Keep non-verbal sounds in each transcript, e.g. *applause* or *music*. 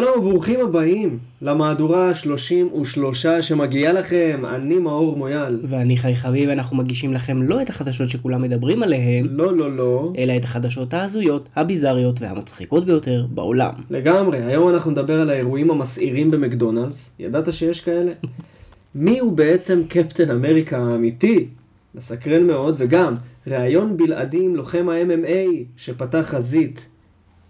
שלום וברוכים הבאים למהדורה ה-33 שמגיעה לכם, אני מאור מויאל. ואני חי חביב, אנחנו מגישים לכם לא את החדשות שכולם מדברים עליהן, לא, לא, לא. אלא את החדשות ההזויות, הביזריות והמצחיקות ביותר בעולם. לגמרי, היום אנחנו נדבר על האירועים המסעירים במקדונלדס. ידעת שיש כאלה? *laughs* מי הוא בעצם קפטן אמריקה האמיתי? מסקרן מאוד, וגם ראיון בלעדי עם לוחם ה-MMA שפתח חזית,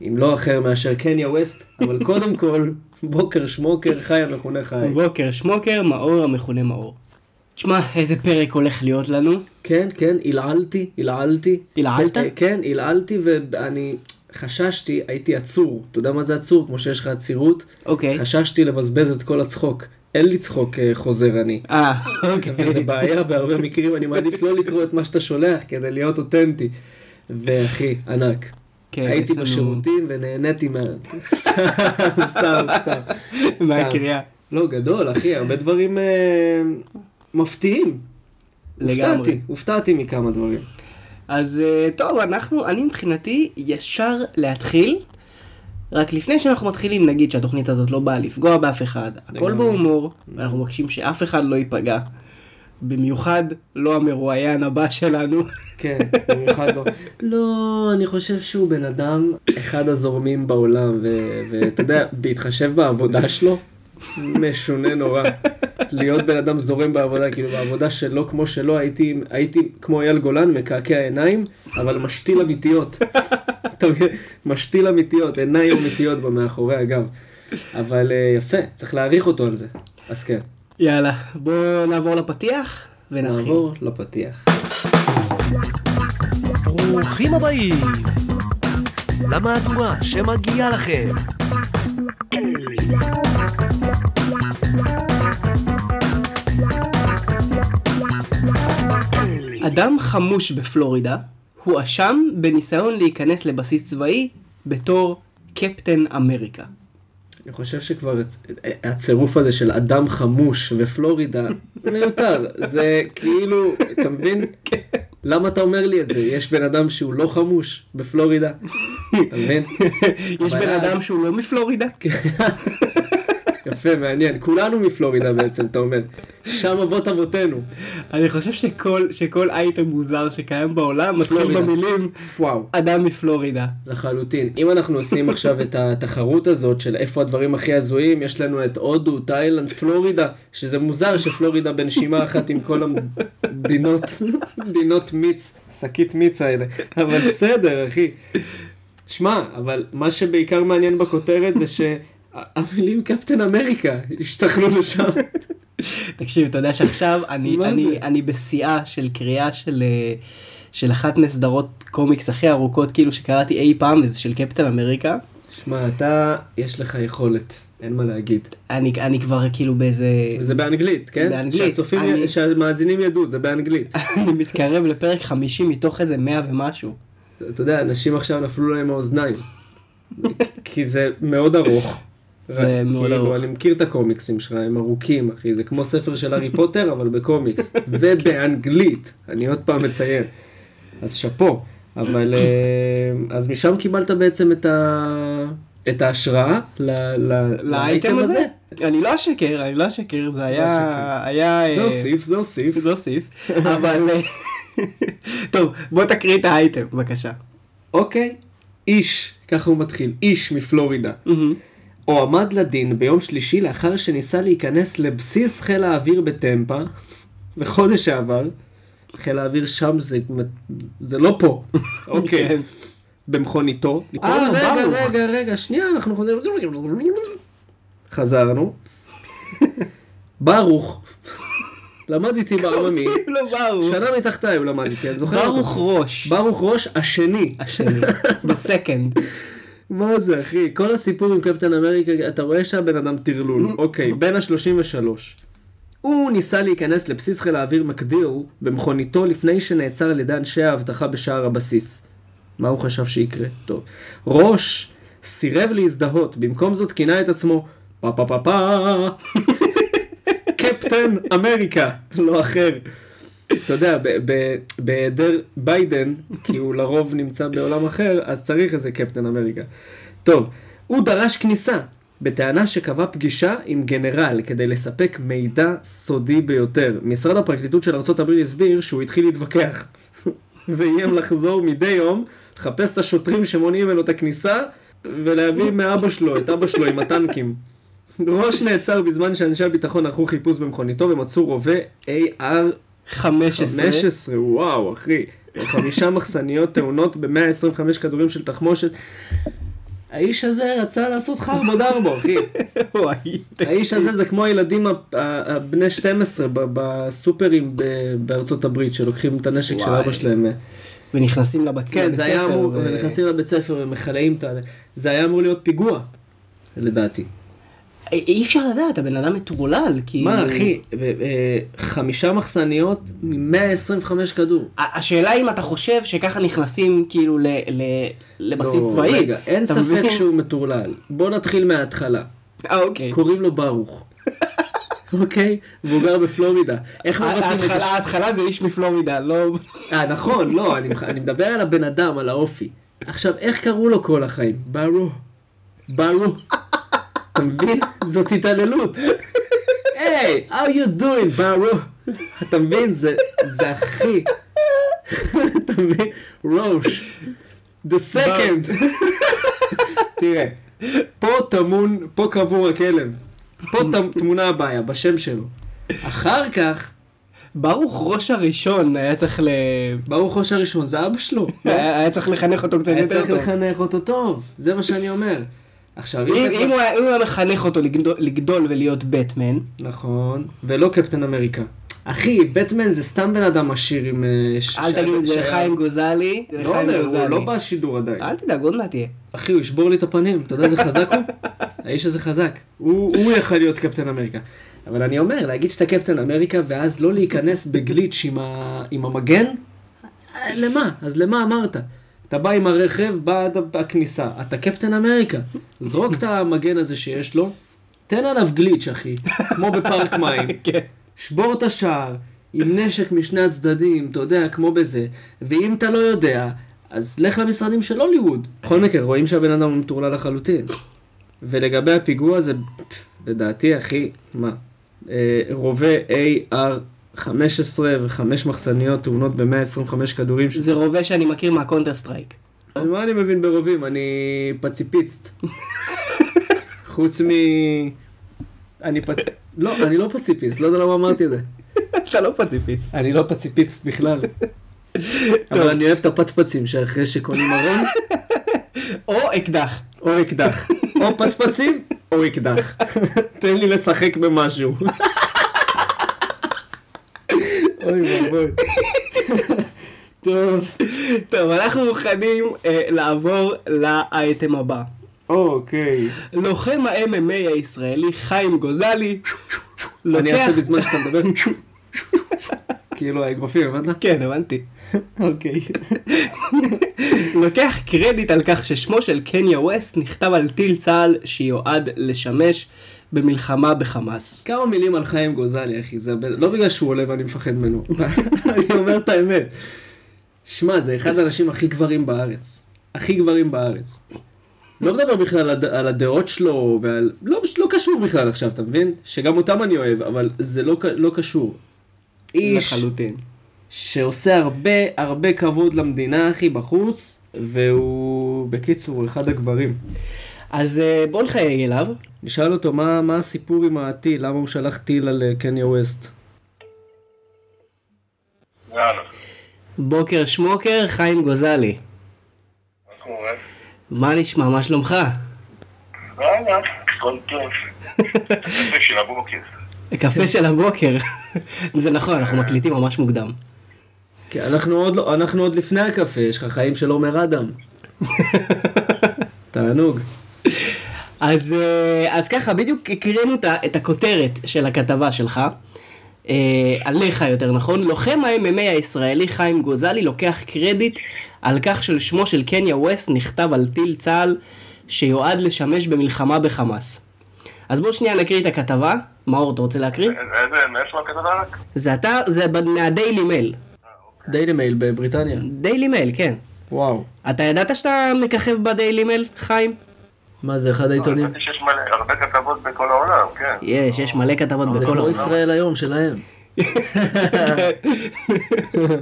אם לא אחר מאשר קניה ווסט, אבל קודם כל, בוקר שמוקר, חי המכונה חי. בוקר שמוקר, מאור המכונה מאור. תשמע, איזה פרק הולך להיות לנו. כן, כן, הלעלתי, הלעלתי. הלעלת? אה, כן, הלעלתי ואני חששתי, הייתי עצור. אתה יודע מה זה עצור? כמו שיש לך עצירות. אוקיי. חששתי לבזבז את כל הצחוק. אין לי צחוק אה, חוזר אני. אה, אוקיי. וזה בעיה בהרבה מקרים, אני מעדיף לא לקרוא את מה שאתה שולח כדי להיות אותנטי. ואחי, ענק. כן, הייתי לנו- בשירותים ונהניתי מה... *laughs* סתם, סתם, *laughs* סתם. מהקריאה. לא, גדול, אחי, הרבה דברים אה, מפתיעים. לגמרי. הופתעתי, הופתעתי מכמה דברים. אז אה, טוב, אנחנו, אני מבחינתי ישר להתחיל. רק לפני שאנחנו מתחילים נגיד שהתוכנית הזאת לא באה לפגוע באף אחד, הכל. בהומור, ואנחנו מבקשים שאף אחד לא ייפגע. במיוחד לא המרואיין הבא שלנו. כן, במיוחד לא. לא, אני חושב שהוא בן אדם, אחד הזורמים בעולם, ואתה יודע, בהתחשב בעבודה שלו, משונה נורא. להיות בן אדם זורם בעבודה, כאילו בעבודה שלו כמו שלו, הייתי, הייתי כמו אייל גולן, מקעקע עיניים, אבל משתיל אמיתיות. משתיל אמיתיות, עיניים אמיתיות במאחורי הגב. אבל אה, יפה, צריך להעריך אותו על זה. אז כן, יאללה, בואו נעבור לפתיח ונתחיל. נעבור לפתיח. ברוכים הבאים למהדורה שמגיעה לכם. אדם חמוש בפלורידה הואשם בניסיון להיכנס לבסיס צבאי בתור קפטן אמריקה. אני חושב שכבר הצ- הצירוף הזה של אדם חמוש ופלורידה *laughs* מיותר, זה כאילו, אתה מבין? למה אתה אומר לי את זה? יש בן אדם שהוא לא חמוש בפלורידה, אתה מבין? *laughs* יש בן אדם שהוא לא מפלורידה? *laughs* יפה, מעניין, כולנו מפלורידה בעצם, אתה אומר. שם אבות אבותינו. אני חושב שכל, שכל אייטם מוזר שקיים בעולם מתחיל. במילים וואו, אדם מפלורידה. לחלוטין. אם אנחנו עושים עכשיו את התחרות הזאת של איפה הדברים הכי הזויים, יש לנו את הודו, תאילנד, פלורידה, שזה מוזר שפלורידה בנשימה אחת עם כל המדינות, מדינות מיץ, שקית מיץ האלה. אבל בסדר, אחי. שמע, אבל מה שבעיקר מעניין בכותרת זה שהמילים קפטן אמריקה השתכנו לשם. תקשיב, אתה יודע שעכשיו אני, אני, זה? אני בשיאה של קריאה של, אה, של אחת מסדרות קומיקס הכי ארוכות כאילו שקראתי אי פעם, וזה של קפטן אמריקה. שמע, אתה, יש לך יכולת, אין מה להגיד. אני, אני כבר כאילו באיזה... וזה באנגלית, כן? באנגלית. שהצופים, אני- שהמאזינים ידעו, זה באנגלית. *laughs* אני מתקרב לפרק 50 מתוך איזה 100 ומשהו. אתה יודע, אנשים עכשיו נפלו להם האוזניים. כי זה מאוד ארוך. זה רק- מאוד כאילו, ארוך. אני מכיר את הקומיקסים שלך, הם ארוכים, אחי, זה כמו ספר של הארי פוטר, אבל בקומיקס. *laughs* ובאנגלית, אני עוד פעם מציין. אז שאפו. אבל, אה, אז משם קיבלת בעצם את ה... את ההשראה ל- ל- לאייטם הזה? אני לא אשקר, אני לא אשקר, זה היה... אשקר. היה... זה אה, הוסיף, זה הוסיף. זה הוסיף. אבל... אה, *laughs* טוב, בוא תקריא את האייטם, בבקשה. אוקיי, איש, ככה הוא מתחיל, איש מפלורידה. הועמד לדין ביום שלישי לאחר שניסה להיכנס לבסיס חיל האוויר בטמפה בחודש שעבר. חיל האוויר שם זה, זה לא פה, אוקיי, כן. במכוניתו. אה, רגע. רגע, רגע, שנייה, אנחנו חוזרים. חזרנו. ברוך, למד איתי בעממי. שנה מתחתיי הוא למד איתי, אני זוכר. ברוך ראש. ברוך ראש השני. השני. *laughs* בסקנד. מה זה אחי? כל הסיפור עם קפטן אמריקה, אתה רואה שהבן אדם טרלול. אוקיי, בן ה-33. הוא ניסה להיכנס לבסיס חיל האוויר מקדיר במכוניתו לפני שנעצר על ידי אנשי האבטחה בשער הבסיס. מה הוא חשב שיקרה? טוב. ראש סירב להזדהות, במקום זאת כינה את עצמו פה פה פה פה קפטן אמריקה, לא אחר. אתה יודע, בהיעדר ביידן, כי הוא לרוב נמצא בעולם אחר, אז צריך איזה קפטן אמריקה. טוב, הוא דרש כניסה, בטענה שקבע פגישה עם גנרל כדי לספק מידע סודי ביותר. משרד הפרקליטות של ארה"ב הסביר שהוא התחיל להתווכח, *laughs* ואיים לחזור מדי יום, לחפש את השוטרים שמונעים ממנו את הכניסה, ולהביא מאבא שלו, את אבא שלו עם הטנקים. *laughs* ראש נעצר בזמן שאנשי הביטחון ערכו חיפוש במכוניתו ומצאו רובה AR 15. 15, וואו, אחי. חמישה מחסניות טעונות ב-125 כדורים של תחמושת. האיש הזה רצה לעשות חרבו דרבו, אחי. *laughs* האיש הזה זה כמו הילדים הבני 12 ב- בסופרים בארצות הברית, שלוקחים את הנשק של. אבא שלהם. ונכנסים לבית כן, זה היה ספר אמור, ו- נכנסים לבית ספר ומכלאים את ה... זה היה אמור להיות פיגוע, לדעתי. אי אפשר לדעת, הבן אדם מטורלל, כי... מה, אחי, אה, חמישה מחסניות, 125 כדור. השאלה אם אתה חושב שככה נכנסים כאילו לבסיס לא, צבאי. רגע, אין ספק? שהוא מטורלל. בוא נתחיל מההתחלה. אה, אוקיי. קוראים לו ברוך. *laughs* אוקיי? והוא גר בפלורידה. איך מבטאים את ההתחלה, הש... ההתחלה זה איש מפלורידה, לא... אה, נכון, לא, אני מדבר על הבן אדם, על האופי. עכשיו, איך קראו לו כל החיים? ברוך. ברוך. אתה מבין? זאת התעללות. היי, how you doing, ברוך? אתה מבין? זה, זה הכי... אתה מבין? ראש. The second. תראה, פה טמון, פה קבור הכלב. פה טמ- טמונה הבעיה, בשם שלו. אחר כך, ברוך ראש הראשון היה צריך ל... ברוך ראש הראשון, זה אבא שלו. היה *laughs* היה צריך לחנך אותו קצת היה יותר צריך טוב. לחנך אותו טוב, זה מה שאני אומר. עכשיו, אם אם הוא היה אם הוא היה מחנך אותו לגדול- לגדול ולהיות בטמן, נכון, ולא קפטן אמריקה. אחי, בטמן זה סתם בן אדם עשיר עם... אה, אל תגיד את זה לחיים גוזלי. לא, לחיים הוא גוזלי. לא בשידור עדיין. אל תדאג, עוד מעט תהיה. אחי, הוא ישבור לי את הפנים, אתה יודע איזה חזק הוא? *laughs* האיש הזה חזק. הוא הוא יכול להיות קפטן אמריקה. אבל אני אומר, להגיד שאתה קפטן אמריקה ואז לא להיכנס בגליץ' עם המגן? למה? אז למה אמרת? אתה בא עם הרכב, בא עד הכניסה, אתה קפטן אמריקה. זרוק את המגן הזה שיש לו, תן עליו גליץ', אחי, כמו בפארק *laughs* מים. כן. שבור את השער, עם נשק משני הצדדים, אתה יודע, כמו בזה, ואם אתה לא יודע, אז לך למשרדים של הוליווד. בכל מקרה, רואים שהבן אדם הוא מטורלל לחלוטין. ולגבי הפיגוע זה, פף, לדעתי, אחי, מה? אה, רובה AR-15 וחמש מחסניות טעונות ב-125 כדורים. זה רובה שאני מכיר מהקונטר סטרייק. מה אני מבין ברובים? אני פציפיסט. *laughs* חוץ מ... אני פצ... לא, אני לא פציפיסט, לא יודע למה אמרתי את זה. אתה לא פציפיסט. אני לא פציפיסט בכלל. *laughs* אבל אני אוהב את הפצפצים שאחרי שקונים ארון, *laughs* או אקדח. או אקדח. או פצפצים, או אקדח. תן לי לשחק במשהו. אוי ואבוי. טוב. טוב, אנחנו מוכנים אה, לעבור לאייטם הבא. אוקיי. לוחם ה-MMA הישראלי חיים גוזלי אני לוקח... אעשה בזמן שאתה מדבר. כאילו האגרופים, הבנת? כן, הבנתי. אוקיי. לוקח קרדיט על כך ששמו של קניה ווסט נכתב על טיל צה"ל שיועד לשמש במלחמה בחמאס. כמה מילים על חיים גוזלי, אחי, זה לא בגלל שהוא עולה ואני מפחד ממנו, *laughs* אני אומר את האמת. שמע, זה אחד האנשים הכי גברים בארץ. הכי גברים בארץ. לא מדבר בכלל על על הדעות שלו, ועל... לא, לא קשור בכלל עכשיו, אתה מבין? שגם אותם אני אוהב, אבל זה לא, לא קשור. איש לחלוטין. שעושה הרבה הרבה כבוד למדינה, אחי, בחוץ, והוא, בקיצור, אחד הגברים. אז אה, בוא נחייג אליו. נשאל אותו מה, מה הסיפור עם הטיל, למה הוא שלח טיל על אה, קניה ווסט. יאללה, בוקר שמוקר, חיים גוזלי. מה נשמע? מה שלומך? יאללה, כל טוב. יפה של הבוקר. קפה של הבוקר. זה נכון, אנחנו מקליטים ממש מוקדם. כי אנחנו עוד, לא, אנחנו עוד לפני הקפה, יש לך חיים של עומר אדם. *laughs* תענוג. אז, אה, אז ככה, בדיוק הקראנו את הכותרת של הכתבה שלך, אה, עליך יותר נכון, לוחם ה-MMA הישראלי חיים גוזלי לוקח קרדיט על כך שלשמו של קניה ווסט נכתב על טיל צה"ל שיועד לשמש במלחמה בחמאס. אז בואו שנייה נקריא את הכתבה. מאור, אתה רוצה להקריא? איזה, מאיפה הכתבה רק? זה אתה, זה מהדיילי מייל. דיילי מייל בבריטניה. דיילי מייל, כן. וואו. אתה ידעת שאתה מככב בדיילי מייל, חיים? מה זה, אחד העיתונים? שיש מלא, הרבה כתבות בכל העולם, כן. יש, יש מלא כתבות זה בכל כמו העולם. ישראל היום שלהם. *laughs*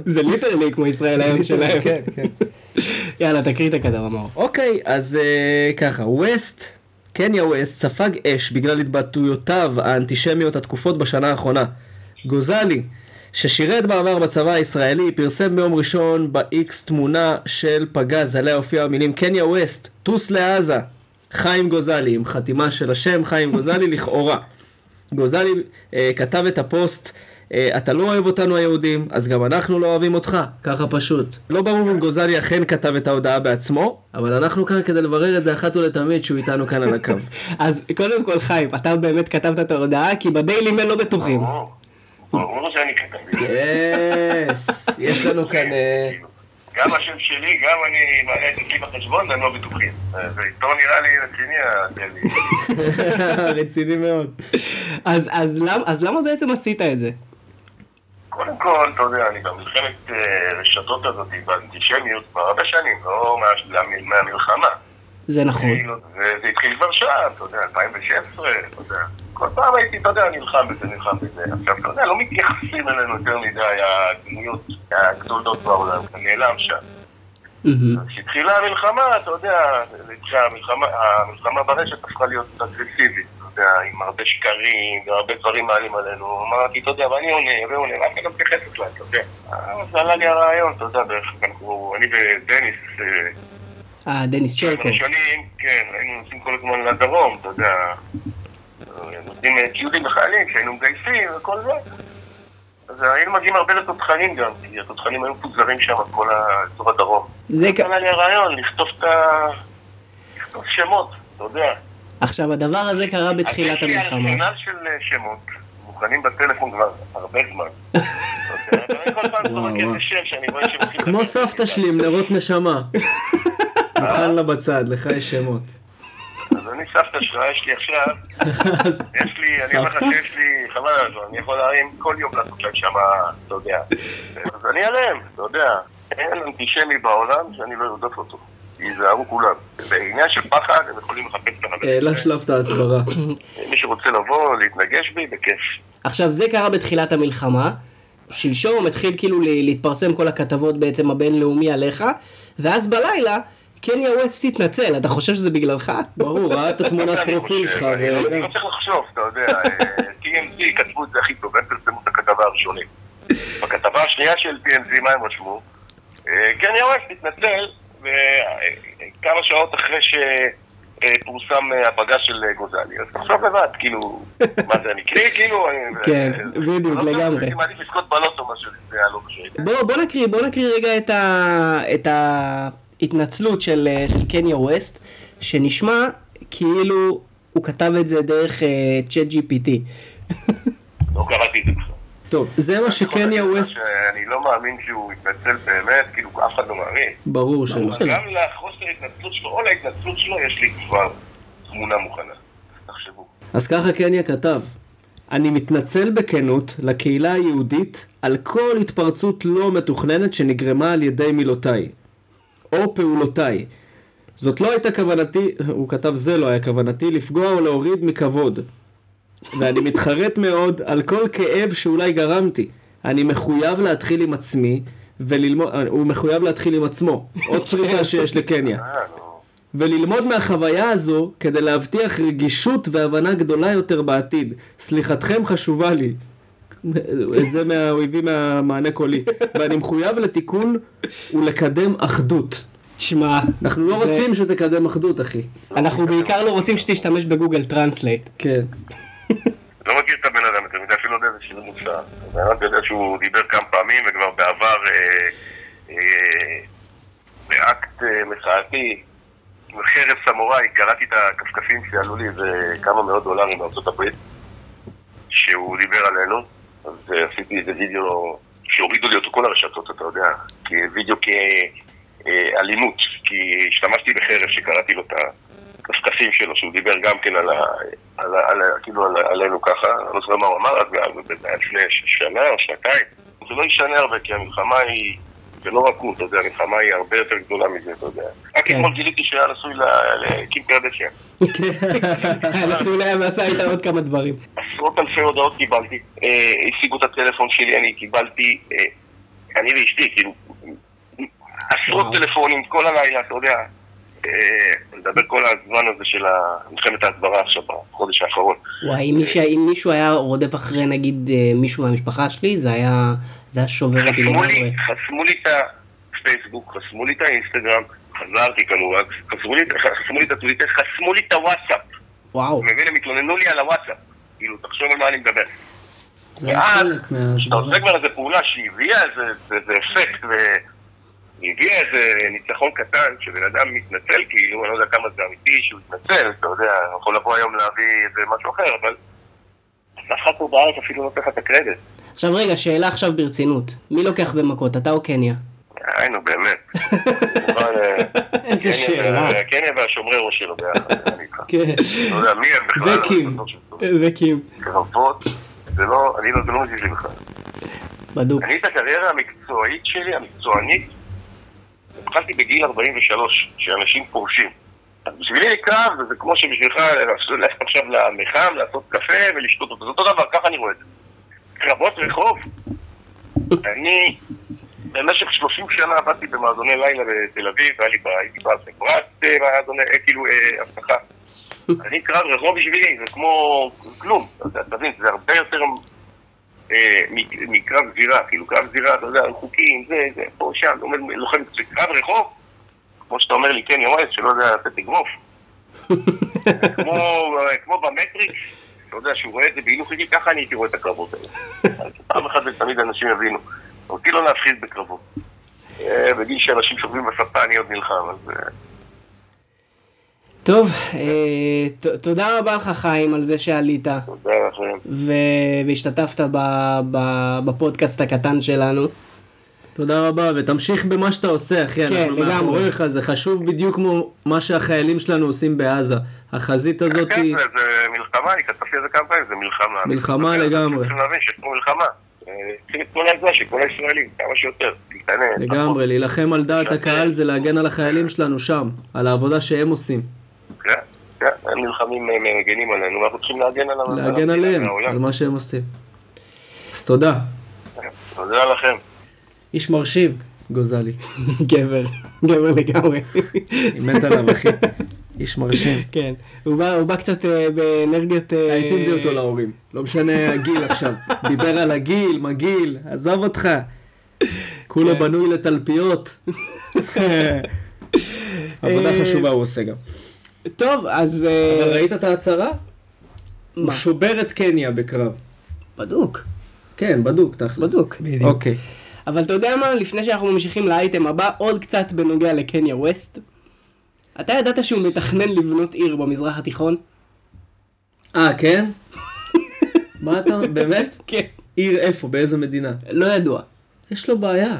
זה literally כמו ישראל היום שלהם. כן, כן. *laughs* יאללה, תקריא את הכתבה מאור. אוקיי, אז אה, ככה, ווסט, קניה ווסט ספג אש בגלל התבטאויותיו האנטישמיות התכופות בשנה האחרונה. גוזלי, ששירת בעבר בצבא הישראלי, פרסם ביום ראשון ב-X תמונה של פגז, עליה הופיעו המילים קניה ווסט, טוס לעזה, חיים גוזלי, עם חתימה של השם חיים גוזלי לכאורה. גוזלי אה, כתב את הפוסט, אה, אתה לא אוהב אותנו היהודים, אז גם אנחנו לא אוהבים אותך, ככה פשוט. לא ברור אם גוזלי אכן כתב את ההודעה בעצמו, אבל אנחנו כאן כדי לברר את זה אחת ולתמיד שהוא איתנו כאן על הקו. *laughs* אז קודם כל חיים, אתה באמת כתבת את ההודעה, כי בדיילי מייל לא בטוחים. ברור. ברור שאני כתבתי. yes, יש לנו כאן... גם השם שלי, גם אני מעלה את אצלי בחשבון, והם לא בטוחים. זה עיתון נראה לי רציני, הדלי. *laughs* רציני מאוד. אז- אז למ- אז למה בעצם עשית את זה? קודם כל, אתה יודע, אני במלחמת אה, רשתות הזאת, באנטישמיות, כבר הרבה שנים, לא מה- מהמלחמה. זה נכון. כאילו, וזה התחיל כבר שם, אתה יודע, 2016, אתה יודע. כל פעם הייתי, אתה יודע, נלחם בזה, נלחם בזה. עכשיו, אתה יודע, לא מתייחסים אלינו יותר מדי הדמויות הגדולות בעולם, אתה נעלם שם. כשהתחילה המלחמה, אתה יודע, המלחמה ברשת הפכה להיות אגרסיבית, אתה יודע, עם הרבה שקרים והרבה דברים מעלים עלינו. אמרתי, אתה יודע, ואני עונה ועונה, ואף אחד לא מתייחס בכלל, אתה יודע. אז עלה לי הרעיון, אתה יודע, בערך, אנחנו, אני ודניס, אה, דניס צ'רקו. הראשונים, כן, היינו נוסעים כל הזמן לדרום, אתה יודע, נותנים אה, ציודים לחיילים שהיינו מגייסים וכל זה. אז היינו מגיעים הרבה לתותחנים גם, כי התותחנים היו מפוזרים שם, כל האזור הדרום. זה כ- עלה לי הרעיון לכתוב את ה... לכתוב שמות, אתה יודע. עכשיו, הדבר הזה קרה בתחילת אז יש לי המלחמה. ארסנל של אה, שמות, מוכנים בטלפון כבר הרבה זמן. כמו סבתא. שלי עם נרות נשמה. *laughs* מוכן לה בצד, לך יש שמות. אני סבתא שלך, יש לי עכשיו, *laughs* יש לי, אני אומר לך? שיש לי, חבל על הזמן, אני יכול להרים כל יום לעשות להם שמה, אתה יודע. אז אני עליהם, אתה יודע. אין אנטישמי בעולם שאני לא ארדוף אותו. ייזהרו כולם. בעניין של פחד, הם יכולים לחפש את החברים. העלה. שלב את ההסברה. *clears throat* מי שרוצה לבוא, להתנגש בי, בכיף. עכשיו, זה קרה בתחילת המלחמה. שלשום התחיל כאילו להתפרסם כל הכתבות בעצם הבינלאומי עליך, ואז בלילה, קניה ווסט התנצל, אתה חושב שזה בגללך? ברור, ראה את התמונת אני פרופיל חושב, שלך. אני לא-. אני צריך לחשוב, אתה יודע, אה, TMZ כתבו את זה הכי טוב, הם פרסמו את הכתבה הראשונית. בכתבה השנייה של TMZ, מה הם רשמו? אה, קני ווסט התנצל, וכמה שעות אחרי שפורסם אה, הפגה של גוזלי. אז תחשוב לבד, כאילו, *laughs* מה זה, אני קרי, כאילו... אני- כן, בדיוק, לא לגמרי. הייתי מעדיף לזכות בלוטו מאשר לא בוא נקריא, בוא נקריא רגע את, ה, את ההתנצלות של, אה, של קניה ווסט, שנשמע כאילו הוא כתב את זה דרך צ'אט GPT. לא קראתי את זה בכלל. טוב, זה מה שקניה ווסט... אני לא מאמין שהוא התנצל באמת, כאילו אף אחד לא מאמין. ברור שלא. גם לחוסר ההתנצלות שלו, או להתנצלות שלו, יש לי כבר תמונה מוכנה. תחשבו. אז ככה קניה כתב: אני מתנצל בכנות לקהילה היהודית על כל התפרצות לא מתוכננת שנגרמה על ידי מילותיי או פעולותיי. זאת לא הייתה כוונתי, הוא כתב זה לא היה כוונתי, לפגוע או להוריד מכבוד. ואני מתחרט מאוד על כל כאב שאולי גרמתי. אני מחויב להתחיל עם עצמי וללמוד, הוא מחויב להתחיל עם עצמו. עוד צריכה שיש לקניה. אה, נו. וללמוד מהחוויה הזו כדי להבטיח רגישות והבנה גדולה יותר בעתיד. סליחתכם חשובה לי. זה מה... הוא הביא מהמענה קולי. ואני מחויב לתיקון ולקדם אחדות. שמע, אנחנו לא זה- רוצים שתקדם אחדות, אחי. אנחנו בעיקר לא רוצים שתשתמש בגוגל טרנסלייט. כן. לא מכיר את הבן אדם, אתה יודע, אפילו לא יודע איזה שינוי מוצא. אני רק יודע שהוא דיבר כמה פעמים, וכבר בעבר אה, אה, באקט אה, מחאתי, חרב סמוראי, קרעתי את הכפכפים שעלו לי איזה כמה מאות דולרים מארצות הברית, שהוא דיבר עלינו, אז אה, עשיתי איזה וידאו שהורידו לי אותו כל הרשתות, אתה יודע, כווידאו כאלימות, כי השתמשתי בחרב שקראתי לו את הכפכפים שלו, שהוא דיבר גם כן על ה... על ה... על ה... כאילו על... עלינו ככה, לא זוכר מה הוא אמר, אז זה היה לפני שנה או שנתיים. זה לא ישנה הרבה, כי המלחמה היא זה לא רק הוא, אתה יודע, המלחמה היא הרבה יותר גדולה מזה, אתה יודע. רק כן. אתמול גיליתי שהיה נשוי ל- לקים קרדשן. *laughs* נסעו להם ועשה איתם עוד כמה דברים. עשרות אלפי הודעות קיבלתי, אה, השיגו את הטלפון שלי, אני קיבלתי, אה, אני ואשתי, כאילו, עשרות. טלפונים כל הלילה, אתה יודע, אה, לדבר כל הזמן הזה של מלחמת ההסברה עכשיו, בחודש האחרון. וואי, אם מישהו- היה רודף אחרי נגיד אה, מישהו מהמשפחה שלי, זה היה זה היה שובר אותי לגמרי. חסמו לי את הפייסבוק, חסמו לי את האינסטגרם, חזרתי כמובן, חסמו לי, חסמו לי את הטוויטר, חסמו לי את הוואטסאפ. וואו. אתה מבין? הם התלוננו לי על הוואטסאפ. כאילו, תחשוב על מה אני מדבר. זה ואז, חלק כשאתה מההסברה. עושה כבר איזה פעולה שהביאה איזה, אפקט והביאה איזה ניצחון קטן, שבן אדם מתנצל כאילו, אני לא יודע כמה זה אמיתי שהוא התנצל, אתה יודע, יכול לבוא היום להביא איזה משהו אחר, אבל אף אחד פה בארץ אפילו לא נותן לך את הקרדיט. עכשיו רגע, שאלה עכשיו ברצינות. מי לוקח במכות, אתה או קניה? היי, נו, באמת. אה, *laughs* איזה שאלה. קניה והשומרי ראש שלו ביחד, אני איתך. כן. לא יודע מי הם בכלל. וקים. שזה- וקים. קרבות, זה לא, אני לא, זה לא מזיז לי בכלל. בדוק. אני את הקריירה המקצועית שלי, המקצוענית, התחלתי בגיל 43, שאנשים פורשים. בשבילי קרב זה כמו שבשבילך ללכת עכשיו למחם, לעשות קפה ולשתות אותו, זה אותו דבר, ככה אני רואה את זה. קרבות רחוב. אני במשך 30 שנה עבדתי במועדוני לילה בתל אביב, והיה לי, הייתי בעל חברת אה, מועדוני, אה, כאילו, אה, אבטחה. *laughs* אני קרב רחוב בשבילי, זה כמו כלום, אתה תבין, זה הרבה יותר מקרב זירה, כאילו קרב זירה, אתה יודע, חוקים, זה, זה, פה, שם, עומד לוחם, קרב רחוב, כמו שאתה אומר לי, כן, יומץ, שלא יודע לתת *laughs* אה, כמו במטריקס, אתה יודע, שהוא רואה את זה בהילוך איטי, ככה אני הייתי רואה את הקרבות האלה. אז *laughs* פעם אחת ותמיד אנשים יבינו. אותי לא להפחיד בקרבות. אה, בגיל שאנשים שוכבים בספה אני עוד נלחם, אז... אה, טוב, אה, תודה רבה לך חיים על זה שעלית תודה לכם. והשתתפת ב- ב- בפודקאסט הקטן שלנו. תודה רבה, ותמשיך במה שאתה עושה, אחי. כן, אנחנו לגמרי. מאחוריך, זה חשוב בדיוק כמו מה שהחיילים שלנו עושים בעזה. החזית הזאת כן, היא... זה זה מלחמה, אני כתבתי על זה כמה פעמים, זה מלחמה. מלחמה לגמרי. צריכים להבין שיש פה מלחמה. אה, צריכים את כל העזרה של כל הישראלים, כמה שיותר. להתעניין. לגמרי, להילחם על דעת כן. הקהל זה להגן על החיילים שלנו שם, על העבודה שהם עושים. כן, כן, הם נלחמים, הם מגנים עלינו, ואנחנו צריכים להגן על על להגן עליהם. על מה שהם עושים. אז תודה. תודה לכם. איש מרשים, גוזלי. *laughs* גבר, גבר לגמרי. אני מת עליו, אחי. איש מרשים. כן, הוא בא, הוא בא קצת אה, באנרגיות... אה, הייתי מביא אותו להורים. לא משנה הגיל עכשיו. דיבר על הגיל, מגעיל, עזוב אותך. כולה כן. בנוי לתלפיות. *laughs* עבודה אה, חשובה הוא עושה גם. טוב, אז... אה, אבל ראית את ההצהרה? הוא? שובר את קניה בקרב. בדוק, כן, בדוק, תכל'ס. בדוק. אוקיי. אבל אתה יודע מה, לפני שאנחנו ממשיכים לאייטם הבא, עוד קצת בנוגע לקניה ווסט. אתה ידעת שהוא מתכנן לבנות עיר במזרח התיכון? אה, כן? מה אתה, באמת? כן. עיר איפה? באיזה מדינה? לא ידוע. יש לו בעיה.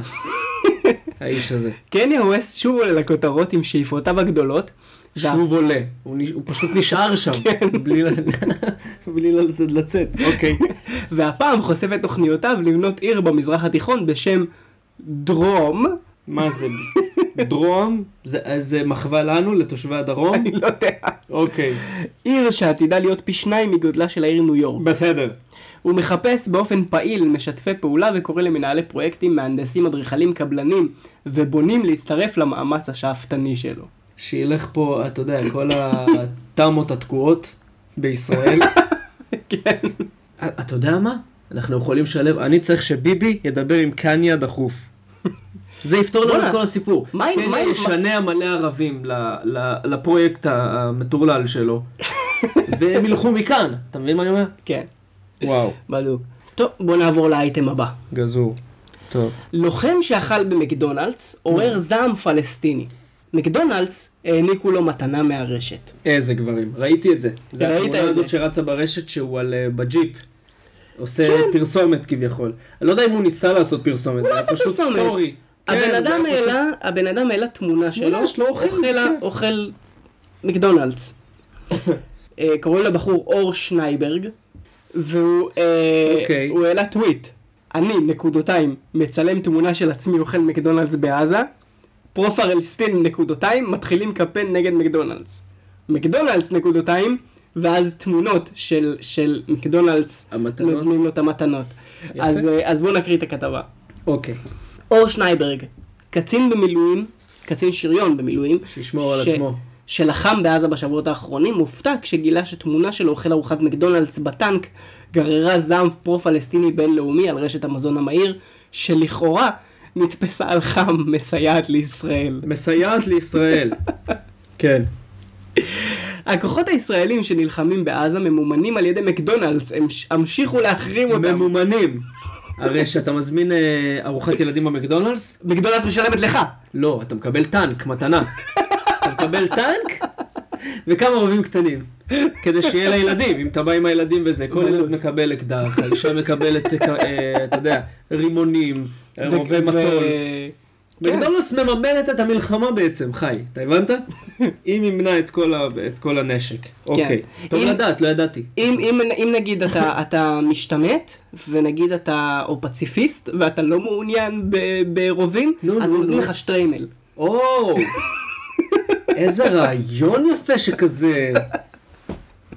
האיש הזה. קניה ווסט שוב עולה לכותרות עם שאיפותיו הגדולות. שוב עולה. הוא פשוט נשאר שם. *laughs* בלי ל- *laughs* בלי לצאת- לצאת. אוקיי. *laughs* והפעם חושף את תוכניותיו לבנות עיר במזרח התיכון בשם דרום. מה זה? דרום? זה- זה מחווה לנו, לתושבי הדרום? אני לא יודע. אוקיי. עיר שעתידה להיות פי שניים מגודלה של העיר ניו יורק. בסדר. הוא מחפש באופן פעיל משתפי פעולה וקורא למנהלי פרויקטים, מהנדסים, אדריכלים, קבלנים ובונים להצטרף למאמץ השאפתני שלו. שילך פה, אתה יודע, כל התמות התקועות בישראל. *laughs* כן. אתה יודע מה? אנחנו יכולים לשלב, אני צריך שביבי ידבר עם קניה דחוף. זה יפתור לנו את כל הסיפור. מה קניה עם- ישנע מלא ערבים לפרויקט המטורלל שלו, *laughs* והם ילכו מכאן. אתה מבין מה אני אומר? כן, וואו, בדיוק. טוב, בוא נעבור לאייטם הבא. גזור. טוב. לוחם שאכל במקדונלדס עורר זעם פלסטיני. מקדונלדס העניקו לו מתנה מהרשת. איזה גברים, ראיתי את זה. זה התמונה את הזאת? שרצה ברשת שהוא על אה, בג'יפ. עושה כן. פרסומת כביכול. אני לא יודע אם הוא ניסה לעשות פרסומת, זה היה עשה פרסומת. סטורי. הבן כן, אדם היה פשוט- העלה, הבן אדם העלה תמונה שלו, לא אוכל, אוכל, בכיף. אוכל מקדונלדס. *laughs* אה, קוראים לבחור אור שנייברג, והוא אה, אוקיי. הוא העלה טוויט. אני, נקודותיים, מצלם תמונה של עצמי אוכל מקדונלדס בעזה, פרו-פלסטינים, נקודותיים, מתחילים קמפיין נגד מקדונלדס. מקדונלדס, נקודותיים, ואז תמונות של, של מקדונלדס. נותנים לו את המתנות. אז, אה, אז בואו נקריא את הכתבה. אוקיי. אור שנייברג, קצין במילואים, קצין שריון במילואים, שישמור על ש- עצמו. שלחם בעזה בשבועות האחרונים, מופתע כשגילה שתמונה שלו אוכל ארוחת מקדונלדס בטנק גררה זעם פרו-פלסטיני בינלאומי על רשת המזון המהיר, שלכאורה נתפסה על חם מסייעת לישראל. מסייעת לישראל. *laughs* כן. הכוחות הישראלים שנלחמים בעזה ממומנים על ידי מקדונלדס, הם המשיכו להחרים אותם. ממומנים. הרי שאתה מזמין אה, ארוחת ילדים במקדונלדס, מקדונלדס משלמת לך. לא, אתה מקבל טנק, מתנה. אתה מקבל טנק וכמה רובים קטנים. כדי שיהיה לילדים, אם אתה בא עם הילדים וזה, כל ילד מקבל אקדח, האישה מקבלת, אה, אתה יודע, רימונים, רובי מטול. כן. מקדונלדס מממנת את המלחמה בעצם, חי, אתה הבנת? *laughs* היא מימנה את כל ה- את כל הנשק. אוקיי. טוב לדעת, לא ידעתי. אם, אם, אם נגיד אתה, אתה משתמט, ונגיד אתה או פציפיסט, ואתה לא מעוניין ברובים, אז נו, נותנים נו. לך שטריימל. או, איזה רעיון יפה שכזה.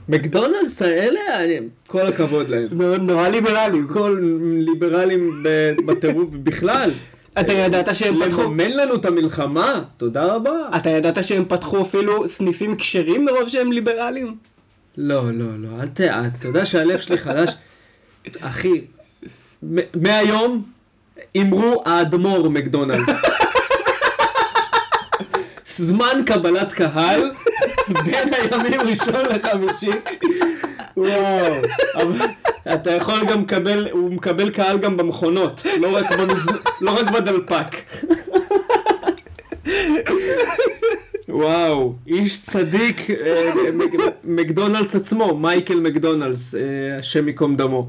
מקדונלדס האלה, אני- כל הכבוד להם. מאוד נורא ליברלי. כל ליברלים בטירוף בכלל. אתה ידעת שהם פתחו, לממן לנו את המלחמה? תודה רבה. אתה ידעת שהם פתחו אפילו סניפים כשרים מרוב שהם ליברלים? לא, לא, לא, אל ת... אתה יודע שהלב שלי חלש. אחי, מהיום אמרו האדמו"ר מקדונלדס. זמן קבלת קהל בין הימים ראשון לחמישי. וואו, אתה יכול גם לקבל, הוא מקבל קהל גם במכונות, לא רק, במז... לא רק בדלפק. וואו, איש צדיק, אה, מק- מקדונלדס עצמו, מייקל מקדונלדס, אה, השם ייקום דמו.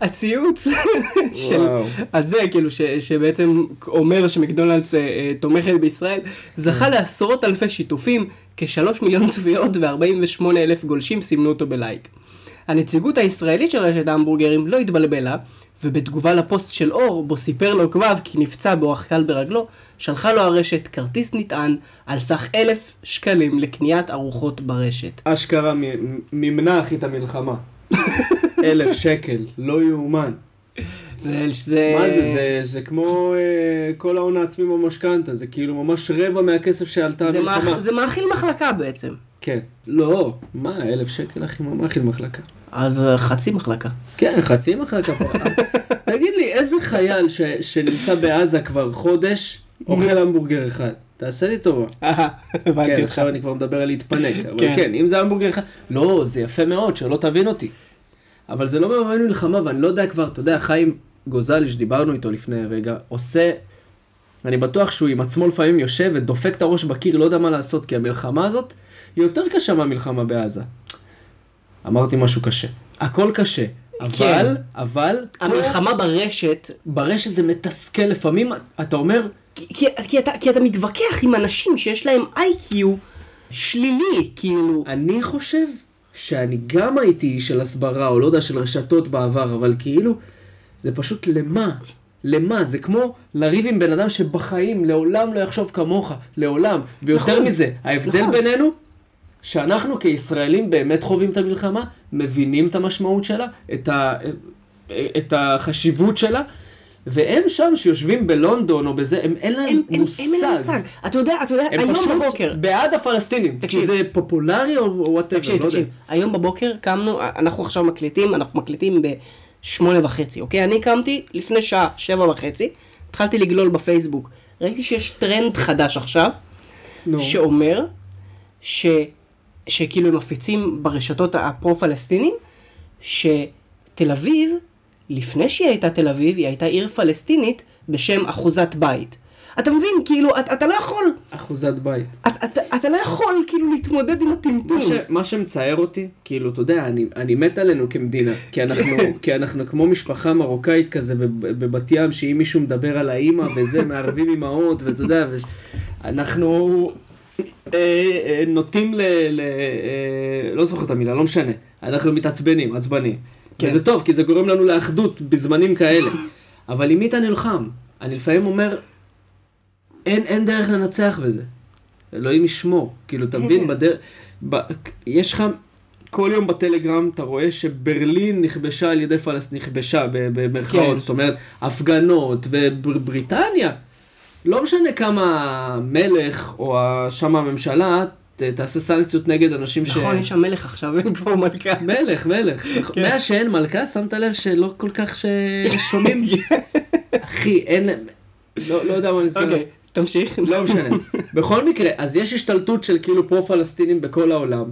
הציוץ *laughs* של. הזה, כאילו, ש, שבעצם אומר שמקדונלדס אה, אה, תומכת בישראל, זכה כן. לעשרות אלפי שיתופים, כשלוש מיליון צביעות ו-48 אלף גולשים סימנו אותו בלייק. הנציגות הישראלית של רשת ההמבורגרים לא התבלבלה, ובתגובה לפוסט של אור, בו סיפר לעוקביו כי נפצע באורח קל ברגלו, שלחה לו הרשת כרטיס נטען על סך אלף שקלים לקניית ארוחות ברשת. אשכרה מ- מימנה אחי את המלחמה. *laughs* אלף שקל, לא יאומן. זה. מה זה, זה, זה כמו אה, כל ההון העצמי במשכנתה, זה כאילו ממש רבע מהכסף שעלתה המלחמה. זה מאכיל מחלקה בעצם. כן. לא, מה, אלף שקל אחי, מה מאכיל מחלקה? אז אה, חצי מחלקה. כן, חצי מחלקה פה. תגיד לי, איזה חייל ש, שנמצא בעזה כבר חודש, אוכל המבורגר אחד? תעשה לי טובה. *laughs* כן. עכשיו אני כבר מדבר על להתפנק, אבל כן. כן, אם זה המבורגר אחד, לא, זה יפה מאוד, שלא תבין אותי. אבל זה לא מממן מלחמה, ואני לא יודע כבר, אתה יודע, חיים גוזלי, שדיברנו איתו לפני רגע, עושה, אני בטוח שהוא עם עצמו לפעמים יושב ודופק את הראש בקיר, לא יודע מה לעשות, כי המלחמה הזאת היא יותר קשה מהמלחמה בעזה. אמרתי משהו קשה. הכל קשה, אבל, אבל, המלחמה ברשת, ברשת זה מתסכל לפעמים, אתה אומר, כי, כי, כי, אתה, כי אתה מתווכח עם אנשים שיש להם איי-קיו שלילי, כאילו. אני חושב שאני גם הייתי איש של הסברה, או לא יודע, של רשתות בעבר, אבל כאילו, זה פשוט למה? למה? זה כמו לריב עם בן אדם שבחיים לעולם לא יחשוב כמוך, לעולם. ויותר נכון, מזה, ההבדל נכון. בינינו, שאנחנו כישראלים באמת חווים את המלחמה, מבינים את המשמעות שלה, את, ה, את החשיבות שלה, והם שם שיושבים בלונדון או בזה, הם אין להם הם, הם, מושג. הם אין להם מושג. אתה יודע, אתה יודע, הם היום פשוט בבוקר, בעד הפלסטינים. תקשיב. כי זה פופולרי או whatever, תקשיב, לא יודע. תקשיב, היום בבוקר קמנו, אנחנו עכשיו מקליטים, אנחנו מקליטים בשמונה וחצי, אוקיי? אני קמתי לפני שעה, שבע וחצי, התחלתי לגלול בפייסבוק, ראיתי שיש טרנד חדש עכשיו, נו. שאומר ש... שכאילו הם מפיצים ברשתות הפרו-פלסטינים, שתל אביב, לפני שהיא הייתה תל אביב, היא הייתה עיר פלסטינית בשם אחוזת בית. אתה מבין, כאילו, אתה, אתה לא יכול, אחוזת בית. אתה, אתה, אתה לא יכול כאילו להתמודד עם הטמטום. מה, ש, מה שמצער אותי, כאילו, אתה יודע, אני, אני מת עלינו כמדינה, כי אנחנו, *laughs* כי אנחנו כמו משפחה מרוקאית כזה בב- בבת ים, שאם מישהו מדבר על האימא וזה, *laughs* מערבים אמהות, ואתה יודע. אנחנו אה, אה, נוטים ל... ל אה, לא זוכר את המילה, לא משנה, אנחנו מתעצבנים, עצבנים. כן. וזה טוב, כי זה גורם לנו לאחדות בזמנים כאלה. אבל עם מי אתה נלחם? אני לפעמים אומר, אין, אין דרך לנצח בזה. אלוהים ישמור. כאילו, אתה מבין, בדרך... ב... יש לך... כל יום בטלגרם אתה רואה שברלין נכבשה על ידי פלסטין, נכבשה במרכאות, כן. זאת אומרת, הפגנות ובריטניה. לא משנה כמה מלך או שם הממשלה תעשה סנקציות נגד אנשים ש... נכון, יש שם מלך עכשיו, אין כבר מלכה. מלך, מלך. *laughs* כן. מאז שאין מלכה, שמת לב שלא כל כך ששומעים? *laughs* אחי, אין. לא לא יודע מה אני עושה. אוקיי, תמשיך. לא משנה. *laughs* בכל מקרה, אז יש השתלטות של כאילו פרו-פלסטינים בכל העולם.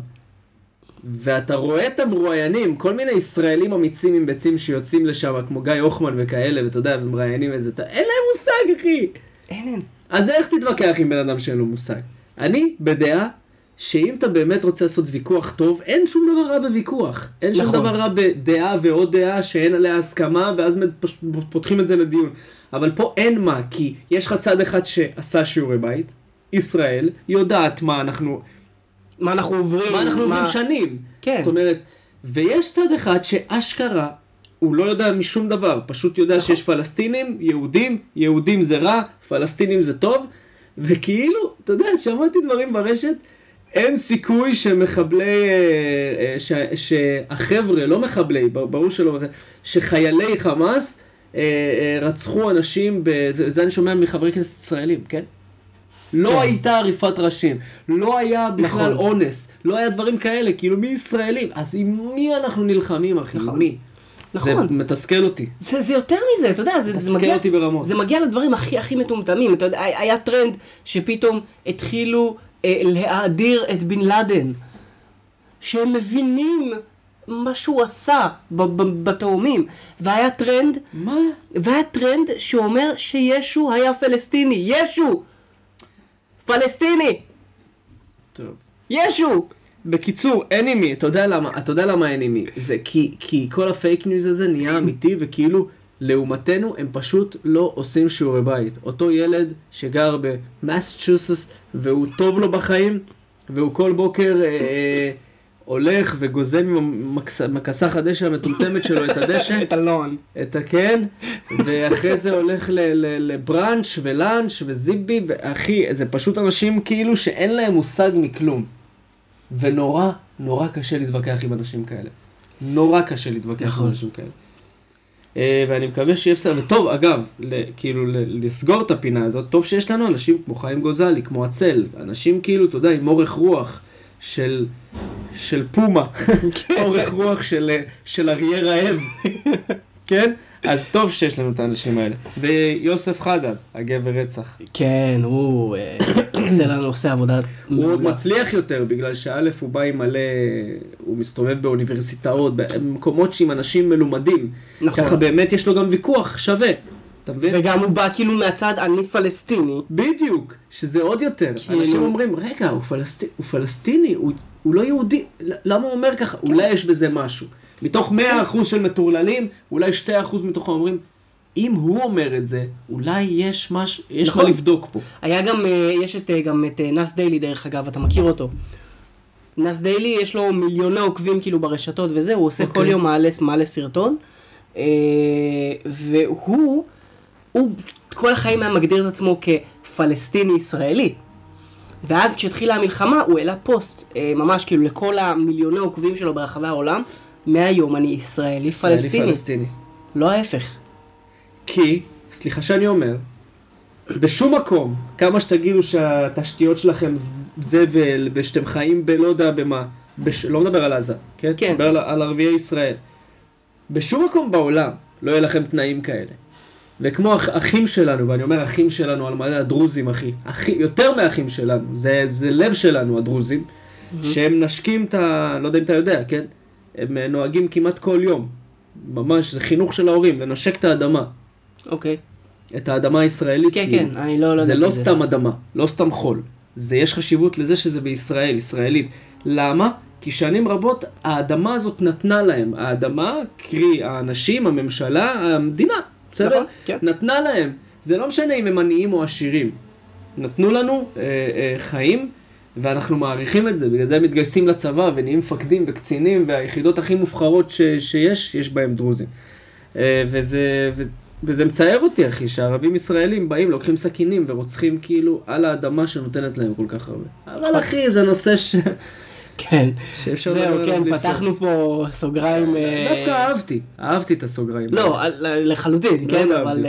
ואתה רואה את המרואיינים, כל מיני ישראלים אמיצים עם ביצים שיוצאים לשם, כמו גיא הוחמן וכאלה, ואתה יודע, ומראיינים את זה, אתה, אין להם מושג, אחי. אין, אין. אז איך תתווכח עם בן אדם שאין לו מושג? אני בדעה שאם אתה באמת רוצה לעשות ויכוח טוב, אין שום דבר רע בוויכוח. אין שום נכון. דבר רע בדעה ועוד דעה שאין עליה הסכמה, ואז פותחים את זה לדיון. אבל פה אין מה, כי יש לך צד אחד שעשה שיעורי בית, ישראל, יודעת מה אנחנו, מה אנחנו עוברים? מה אנחנו עוברים שנים. כן. זאת אומרת, ויש צד אחד שאשכרה, הוא לא יודע משום דבר, פשוט יודע שיש פלסטינים, יהודים, יהודים זה רע, פלסטינים זה טוב, וכאילו, אתה יודע, שמעתי דברים ברשת, אין סיכוי שמחבלי, אה, אה, ש- שהחבר'ה, לא מחבלי, בר- ברור שלא, שחיילי חמאס אה, רצחו אנשים, זה אני שומע מחברי כנסת ישראלים, כן? לא כן. הייתה עריפת ראשים, לא היה בכלל נכון. אונס, לא היה דברים כאלה, כאילו מי ישראלים? אז עם מי אנחנו נלחמים, אחי? נכון. מי? נכון. זה מתסכל אותי. זה, זה יותר מזה, אתה יודע, זה, זה מגיע, אותי ברמות. זה מגיע לדברים הכי הכי מטומטמים, אתה יודע, היה טרנד שפתאום התחילו להאדיר את בן לאדן, שהם מבינים מה שהוא עשה בתאומים, והיה טרנד, מה? והיה טרנד שאומר שישו היה פלסטיני, ישו! פלסטיני! טוב. ישו! בקיצור, אין עם מי, אתה יודע למה, אתה יודע למה אין עם מי. זה כי, כי כל הפייק ניוז הזה נהיה אמיתי, וכאילו, לעומתנו, הם פשוט לא עושים שיעורי בית. אותו ילד שגר במסצ'וסס, והוא טוב לו בחיים, והוא כל בוקר אה, אה, הולך וגוזם עם מכסח הדשא המטומטמת שלו את הדשא, *laughs* את ה lawn. את הכן, ואחרי זה הולך ל- ל- לבראנץ' ו lunch וזיבי, ואחי, זה פשוט אנשים כאילו שאין להם מושג מכלום. ונורא, נורא קשה להתווכח עם אנשים כאלה. נורא קשה להתווכח נכון. עם אנשים כאלה. אה, ואני מקווה שיהיה בסדר, וטוב, אגב, כאילו לסגור את הפינה הזאת, טוב שיש לנו אנשים כמו חיים גוזלי, כמו הצל, אנשים כאילו, אתה יודע, עם אורך רוח של, של פומה, *laughs* אורך רוח של, אה, של אריה רעב, *laughs* כן? אז טוב שיש לנו את האנשים האלה. ויוסף חדד, הגבר רצח. כן, הוא אה, עושה לנו, עושה עבודה הוא עוד. מצליח יותר, בגלל שא' הוא בא עם מלא, הוא מסתובב באוניברסיטאות, במקומות שעם אנשים מלומדים. נכון. ככה באמת יש לו גם ויכוח שווה. אתה מבין? וגם הוא בא כאילו מהצד אני פלסטיני. בדיוק, שזה עוד יותר. כאילו- אנשים אומרים, רגע, הוא, פלסט... הוא פלסטיני, הוא... הוא לא יהודי, למה הוא אומר ככה? אולי יש בזה משהו. מתוך 100% של מטורללים, אולי 2% מתוכם אומרים, אם הוא אומר את זה, אולי יש מש... יש נכון. מה לבדוק פה. היה גם, אה, יש את, אה, גם את אה, נאס דיילי דרך אגב, אתה מכיר אותו. נאס דיילי יש לו מיליוני עוקבים כאילו ברשתות וזה, הוא עושה כל אוקיי. יום מעלה, מעלה סרטון. והוא, הוא כל החיים היה מגדיר את עצמו כפלסטיני ישראלי. ואז כשהתחילה המלחמה הוא העלה פוסט, ממש כאילו לכל המיליוני עוקבים שלו ברחבי העולם, מהיום אני ישראלי ישראלי פלסטיני. פלסטיני. לא ההפך. כי, סליחה שאני אומר, בשום מקום, כמה שתגידו שהתשתיות שלכם זבל, ושאתם חיים בלא יודע במה, בש... לא מדבר על עזה, כן? כן. מדבר על, על ערביי ישראל. בשום מקום בעולם לא יהיה לכם תנאים כאלה. וכמו אח, אחים שלנו, ואני אומר אחים שלנו על מלא הדרוזים, אחי, אחי, יותר מאחים שלנו, זה, זה לב שלנו, הדרוזים, שהם נשקים את ה... לא יודע אם אתה יודע, כן? הם אה, נוהגים כמעט כל יום. ממש, זה חינוך של ההורים, לנשק את האדמה. אוקיי. את האדמה הישראלית. כן, כאילו. כן, אני לא... לא זה לא סתם אדמה, לא סתם חול. זה יש חשיבות לזה שזה בישראל, ישראלית. למה? כי שנים רבות האדמה הזאת נתנה להם. האדמה, קרי האנשים, הממשלה, המדינה, בסדר? נכון, כן. נתנה להם. זה לא משנה אם הם עניים או עשירים. נתנו לנו אה, אה, חיים, ואנחנו מעריכים את זה, בגלל זה הם מתגייסים לצבא ונהיים מפקדים וקצינים, והיחידות הכי מובחרות ש, שיש, יש בהם דרוזים. אה, וזה, ו, וזה מצער אותי, אחי, שערבים ישראלים באים, לוקחים סכינים ורוצחים כאילו על האדמה שנותנת להם כל כך הרבה. אבל אחי, זה נושא ש... כן. שאפשר זהו, כן, פתחנו פה סוגריים. אה, דווקא אהבתי, אהבתי את הסוגריים. לא, לחלוטין, לא כן, אהבתי. אבל...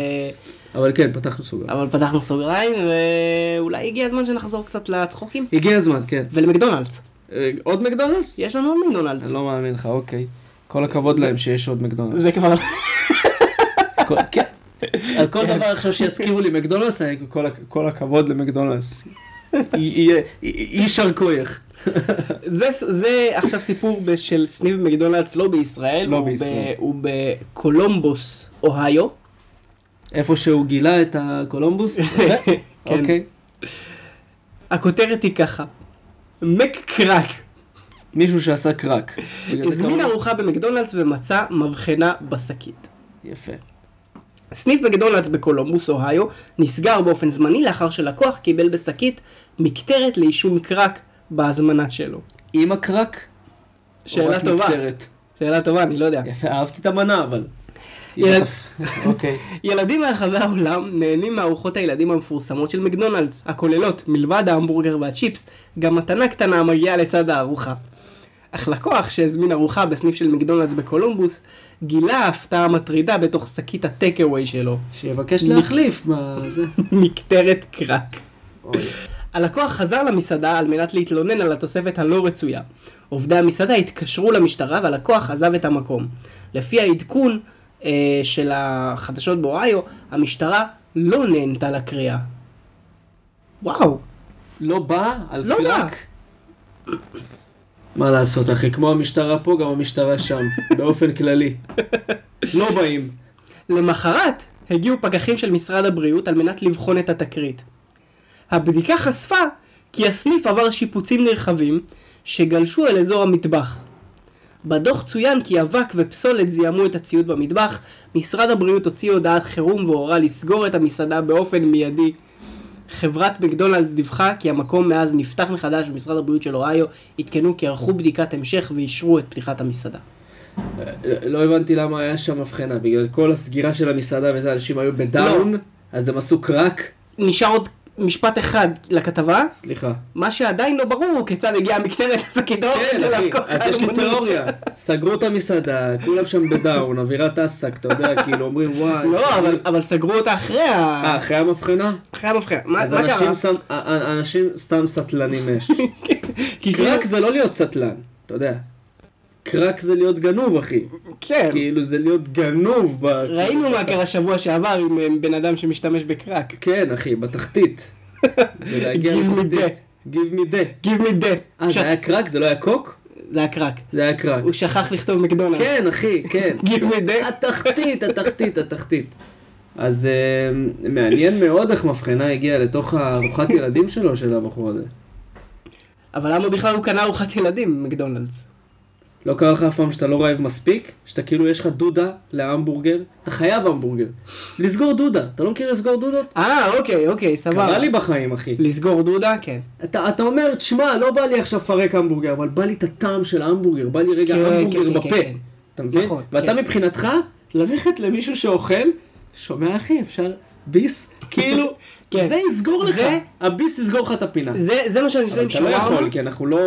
אבל כן, פתחנו סוגריים. אבל פתחנו סוגריים, ואולי הגיע הזמן שנחזור קצת לצחוקים. הגיע הזמן, כן. ולמקדונלדס. אה, עוד מקדונלדס? יש לנו עוד מקדונלדס. אני לא מאמין לך, אוקיי. כל הכבוד להם שיש עוד מקדונלדס. זה כבר... כן. על כל דבר עכשיו שיזכירו לי מקדונלדס, אני- כל הכבוד למקדונלדס. יישר כוח. זה, זה עכשיו סיפור של סניף מקדונלדס לא בישראל, לא הוא ב- בישראל. הוא בקולומבוס, אוהיו. איפה שהוא גילה את הקולומבוס? *laughs* כן. אוקיי. הכותרת היא ככה, מק קרק, מישהו שעשה קרק. הזמין ארוחה במקדונלדס ומצא מבחנה בשקית. יפה. סניף מקדונלדס בקולומבוס, אוהיו, נסגר באופן זמני לאחר שלקוח קיבל בשקית מקטרת לעישון קרק בהזמנה שלו. עם הקרק? שאלה טובה, מקטרת? שאלה טובה, אני לא יודע. יפה, אהבתי את המנה, אבל... ילד- *laughs* אוקיי. ילדים מרחבי העולם נהנים מארוחות הילדים המפורסמות של מקדונלדס, הכוללות, מלבד ההמבורגר והצ'יפס, גם מתנה קטנה המגיעה לצד הארוחה. אך לקוח שהזמין ארוחה בסניף של מקדונלדס בקולומבוס, גילה הפתעה מטרידה בתוך שקית הטק-אווי שלו, שיבקש להחליף מה זה. *laughs* מקטרת קרק. הלקוח חזר למסעדה על מנת להתלונן על התוספת הלא רצויה. עובדי המסעדה התקשרו למשטרה והלקוח עזב את המקום. לפי העדכון אה, של החדשות באוהיו, המשטרה לא נהנתה לקריאה. וואו, לא בא על לא קרק? מה לעשות אחי, כמו המשטרה פה, גם המשטרה שם, *laughs* באופן כללי. *laughs* לא באים. למחרת הגיעו פקחים של משרד הבריאות על מנת לבחון את התקרית. הבדיקה חשפה כי הסניף עבר שיפוצים נרחבים שגלשו אל אזור המטבח. בדוח צוין כי אבק ופסולת זיהמו את הציוד במטבח, משרד הבריאות הוציא הודעת חירום והורה לסגור את המסעדה באופן מיידי. חברת מקדונלדס דיווחה כי המקום מאז נפתח מחדש ומשרד הבריאות של אוהיו עדכנו כי ערכו בדיקת המשך ואישרו את פתיחת המסעדה. לא הבנתי למה היה שם הבחנה, בגלל כל הסגירה של המסעדה וזה, אנשים היו בדאון, אז הם עשו קרק. נשאר עוד משפט אחד לכתבה, סליחה. מה שעדיין לא ברור הוא כיצד הגיעה המקטרת לשקית האוכל כן, של הלקוח אז יש לי. תיאוריה. סגרו את המסעדה, כולם שם בדאון, אווירת אסק, אתה יודע, כאילו אומרים וואי. לא, אבל- אבל סגרו אותה אחרי אה, ה... אחרי המבחנה? אחרי המבחנה. מה אז מה קרה? אנשים שם- א- א- אנשים סתם סטלנים אש. *laughs* כי קרק זה לא להיות סטלן, אתה יודע. קרק זה להיות גנוב, אחי. כן. כאילו זה להיות גנוב. ב- ראינו מה קרה שבוע שעבר עם אה, בן אדם שמשתמש בקרק. כן, אחי, בתחתית. זה להגיע Give me לתחתית. Give me that. Give me that. אה, זה היה קרק? זה לא היה קוק? זה היה קרק. זה היה קרק. הוא שכח לכתוב מקדונלדס. כן, אחי, כן. *laughs* Give me that. התחתית, התחתית, התחתית. אז אה, מעניין מאוד איך מבחנה הגיעה לתוך הארוחת ילדים שלו, של הבחור הזה. אבל למה בכלל הוא קנה ארוחת ילדים במקדונלדס? לא קרה לך אף פעם שאתה לא רעב מספיק? שאתה כאילו יש לך דודה להמבורגר? אתה חייב המבורגר. לסגור דודה. אתה לא מכיר לסגור דודות? אה, אוקיי, אוקיי, סבבה. קרה לי בחיים, אחי. לסגור דודה? כן. אתה, אתה אומר, תשמע, לא בא לי עכשיו לפרק המבורגר, אבל בא לי את הטעם של ההמבורגר, בא לי רגע כן, המבורגר כן, בפה. כן, כן. אתה מבין? נכון, ואתה כן. מבחינתך, ללכת למישהו שאוכל, שומע אחי, אפשר ביס? כאילו, *laughs* כן. זה יסגור לך. זה- הביס יסגור לך את הפינה. זה זה מה שאני עושה אבל עם אתה לא שווארמה. יכול, כי אנחנו לא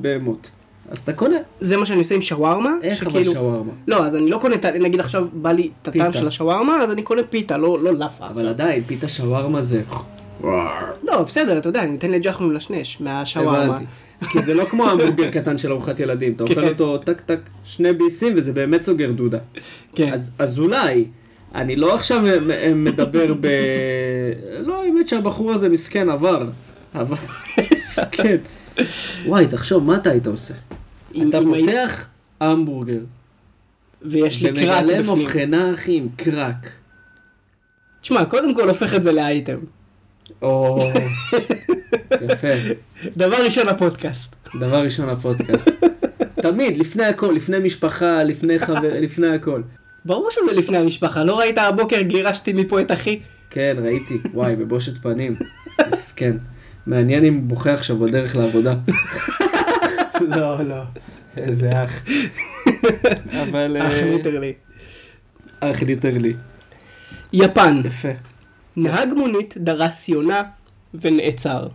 בהמות. אז אתה קונה. זה מה שאני עושה עם שווארמה. איך אבל שכאילו- שווארמה? לא, אז אני לא קונה, נגיד עכשיו בא לי את הטעם. של השווארמה, אז אני קונה פיתה, לא לא לאפה. אבל עדיין, פיתה שווארמה זה... לא, בסדר, אתה יודע, אני אתן לג'חנון לנשנש מהשווארמה. הבנתי. כי זה לא כמו המבורגר קטן של ארוחת ילדים, אתה אוכל כן. אותו טק טק שני ביסים וזה באמת סוגר דודה. כן. אז, אז אולי, אני לא עכשיו מדבר ב... לא, האמת שהבחור הזה מסכן עבר. עבר, *laughs* מסכן. וואי, תחשוב, מה אתה היית עושה? אתה היית- פותח המבורגר, ויש לי ומגלה בפנים. מבחנה, אחי, עם קרק. תשמע, קודם כל הופך את זה לאייטם. או... יפה. דבר ראשון הפודקאסט. דבר ראשון הפודקאסט. תמיד, לפני הכל, לפני משפחה, לפני חבר, *laughs* לפני הכל. ברור שזה לפני המשפחה, לא ראית הבוקר גירשתי מפה את אחי? כן, ראיתי. וואי, בבושת פנים. מסכן. מעניין אם הוא בוכה עכשיו בדרך לעבודה. *laughs* לא, לא. איזה אח. אבל... אה, אח literally. אח literally. יפן. יפה. נהג מונית דרס יונה ונעצר.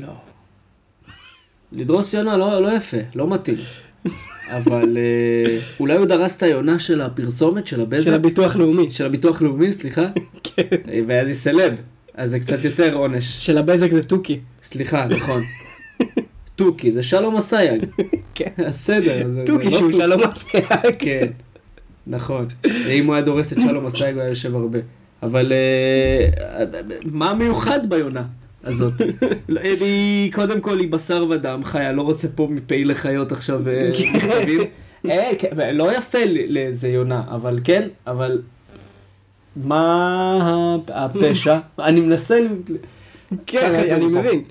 לא. לדרוס יונה לא, לא יפה, לא מתאים. אבל אה, אולי הוא דרס את היונה של הפרסומת, של הבזק? של הביטוח לאומי. של הביטוח לאומי, סליחה? כן. אה, ואז היא סלב, אז זה קצת יותר עונש. של הבזק זה תוכי. סליחה, נכון. תוכי, זה שלום אסייג. *laughs* כן. בסדר. תוכי לא שהוא. שלום אסייג. כן, נכון. אם הוא היה דורס את שלום אסייג הוא היה יושב הרבה. אבל אה, מה המיוחד ביונה הזאת? *laughs* לא, היא, קודם כל היא בשר ודם, חיה, לא רוצה פה מפעילי חיות עכשיו אה, מכתבים. *laughs* אה, כן, לא יפה לאיזה יונה, אבל כן, אבל מה הפשע? אני מנסה... כן, אני. מבין.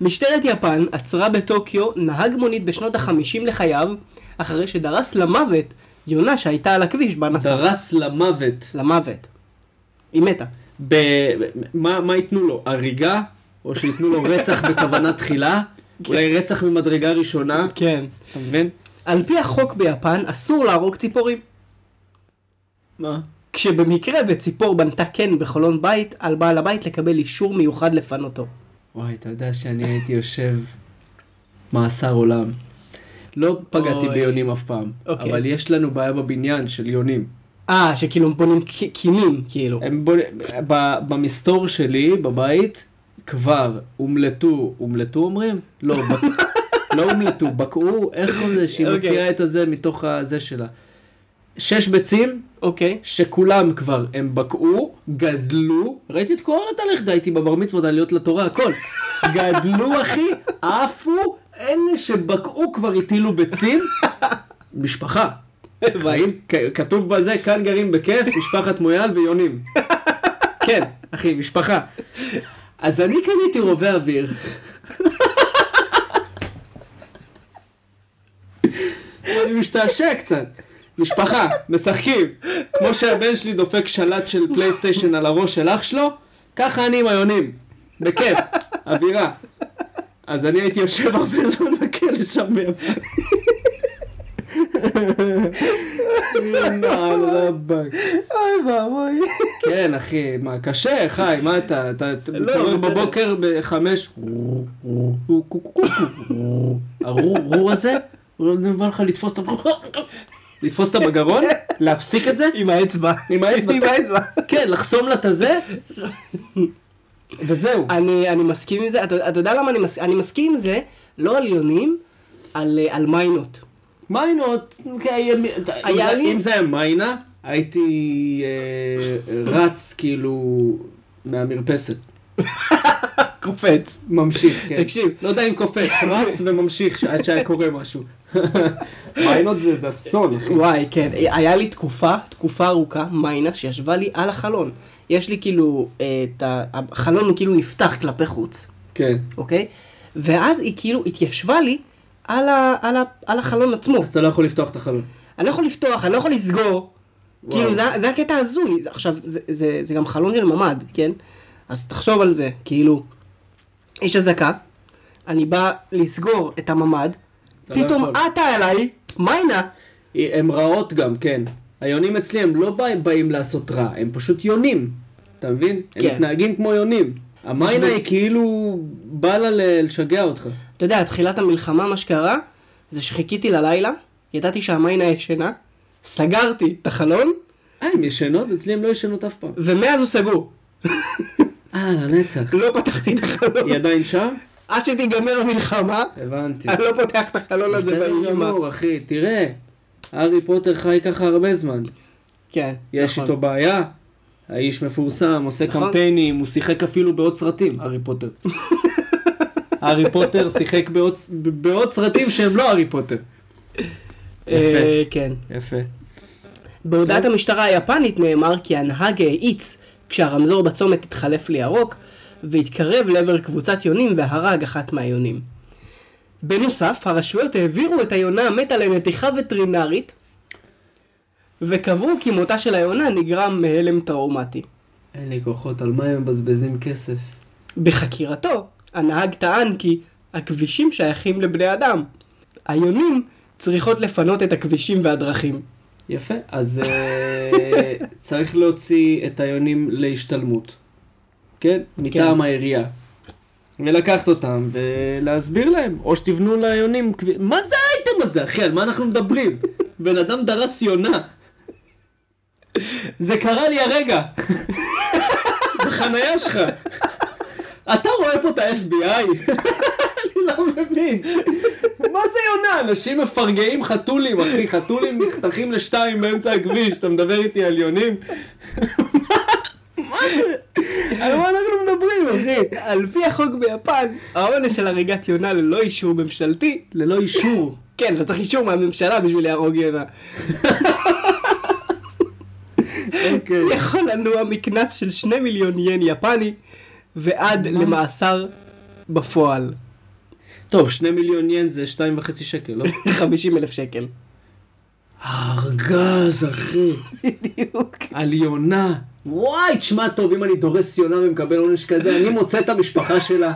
משטרת יפן עצרה בטוקיו נהג מונית בשנות החמישים לחייו, אחרי שדרס למוות יונה שהייתה על הכביש בה נסע. דרס למוות. למוות. היא מתה. ב... מה, מה ייתנו לו? הריגה? או שייתנו לו רצח *laughs* בכוונה תחילה? אולי רצח ממדרגה ראשונה? כן. אתה מבין? על פי החוק ביפן אסור להרוג ציפורים. מה? כשבמקרה וציפור בנתה קן בחלון בית, על בעל הבית לקבל אישור מיוחד לפנותו. וואי, אתה יודע שאני הייתי יושב מאסר עולם. לא פגעתי אוי. ביונים אף פעם, אוקיי. אבל יש לנו בעיה בבניין של יונים. אה, שכאילו הם בונים קינים, כאילו. הם בוא... ב... במסתור שלי, בבית, כבר הומלטו, הומלטו אומרים? לא, בק... *laughs* לא הומלטו, בקעו, איך לזה שהיא אוקיי. מוציאה את הזה מתוך הזה שלה. שש ביצים, אוקיי. שכולם כבר, הם בקעו, גדלו, ראיתי את כל התהליך, הייתי בבר מצוות, עליות לתורה, הכל. *laughs* גדלו, אחי, עפו, אלה שבקעו כבר הטילו ביצים, משפחה. חיים, כתוב בזה, כאן גרים בכיף, משפחת מויאל ויונים. *laughs* כן, אחי, משפחה. אז אני קניתי רובה אוויר. *laughs* אני משתעשע קצת. משפחה, משחקים. כמו שהבן שלי דופק שלט של פלייסטיישן על הראש של אח שלו, ככה אני עם היונים. בכיף, אווירה. אז אני הייתי יושב הרבה זמן בכלא שם ביפן. אוי ואבוי. כן, אחי, מה, קשה, חי, מה אתה, אתה לא, מתעורר. בבוקר בחמש, הרור הזה, הוא בא לך לתפוס את ה... לתפוס אותה בגרון, להפסיק את זה, עם האצבע. עם האצבע. עם האצבע. כן, לחסום לה את הזה, וזהו. אני, אני מסכים עם זה, אתה, אתה יודע למה אני, מס, אני מסכים עם זה, לא על יונים, על, אה, על מיינות. מיינות, אוקיי, אם היה לי- אם זה היה מיינה, הייתי אה, רץ כאילו מהמרפסת. *laughs* קופץ. ממשיך, כן. תקשיב. לא יודע אם קופץ, רץ וממשיך עד שהיה קורה משהו. *laughs* מיינות זה זה אסון, אחי. וואי, כן, היה לי תקופה, תקופה ארוכה, מיינה, שישבה לי על החלון. יש לי כאילו, אה, את ה... החלון הוא כאילו נפתח כלפי חוץ, כן. אוקיי? ואז היא כאילו התיישבה לי על, ה, על, ה, על החלון עצמו. אז אתה לא יכול לפתוח את החלון. אני לא יכול לפתוח, אני לא יכול לסגור. וואו. כאילו, זה, זה הקטע הזוי. עכשיו, זה, זה, זה גם חלון של ממ"ד, כן? אז תחשוב על זה, כאילו, יש אזעקה, אני בא לסגור את הממ"ד, לא פתאום. עטה אליי, מיינה. הן רעות גם, כן. היונים אצלי הם לא באים, באים לעשות רע, הם פשוט יונים. אתה מבין? הם כן. מתנהגים כמו יונים. המיינה היא כאילו בא לה לשגע אותך. אתה יודע, תחילת המלחמה, מה שקרה, זה שחיכיתי ללילה, ידעתי שהמיינה ישנה, סגרתי את החלון, אה, הם ישנות? אצלי הם לא ישנות אף פעם. ומאז הוא סגור. אה, לנצח. לא פתחתי את החלון. היא עדיין שם? עד שתיגמר המלחמה, הבנתי. אני לא פותח את החלון הזה בסדר באימא. גמור, אחי, תראה. הארי פוטר חי ככה הרבה זמן. כן, יש נכון. איתו בעיה. האיש מפורסם, עושה נכון. קמפיינים, הוא שיחק אפילו בעוד סרטים, הארי פוטר. הארי פוטר שיחק בעוד, בעוד סרטים שהם לא הארי פוטר. אה, כן. יפה. בהודעת המשטרה היפנית נאמר כי הנהג האיץ כשהרמזור בצומת התחלף לירוק והתקרב לעבר קבוצת יונים והרג אחת מהיונים. בנוסף, הרשויות העבירו את היונה המתה לנתיחה וטרינרית וקבעו כי מותה של היונה נגרם מהלם טראומטי. אין לי כוחות, על מה הם מבזבזים כסף? בחקירתו, הנהג טען כי הכבישים שייכים לבני אדם. היונים צריכות לפנות את הכבישים והדרכים. יפה, אז אה, *laughs* צריך להוציא את היונים להשתלמות. כן? מטעם העירייה. ולקחת אותם ולהסביר להם, או שתבנו ליונים, מה זה האייטם הזה אחי? על מה אנחנו מדברים? *laughs* בן אדם דרס יונה. *laughs* זה קרה לי הרגע. בחנייה שלך. אתה רואה פה את ה-FBI? *laughs* אני לא מבין. מה זה יונה? אנשים מפרגעים חתולים, אחי. חתולים נחתכים לשתיים באמצע הכביש. אתה מדבר איתי על יונים? *laughs* מה זה? על מה אנחנו מדברים, אחי? על פי החוק ביפן, העונש של הריגת יונה ללא אישור ממשלתי, ללא אישור. כן, אתה צריך אישור מהממשלה בשביל להרוג יונה. *laughs* אוקיי. יכול לנוע מקנס של שני מיליון ין יפני ועד למאסר בפועל. טוב, שני מיליון ין זה שתיים וחצי שקל, לא? *laughs* 50 אלף שקל. הארגז, אחי. בדיוק. על יונה. וואי, תשמע טוב, אם אני דורס יונה ומקבל עונש כזה, אני מוצא את המשפחה שלה.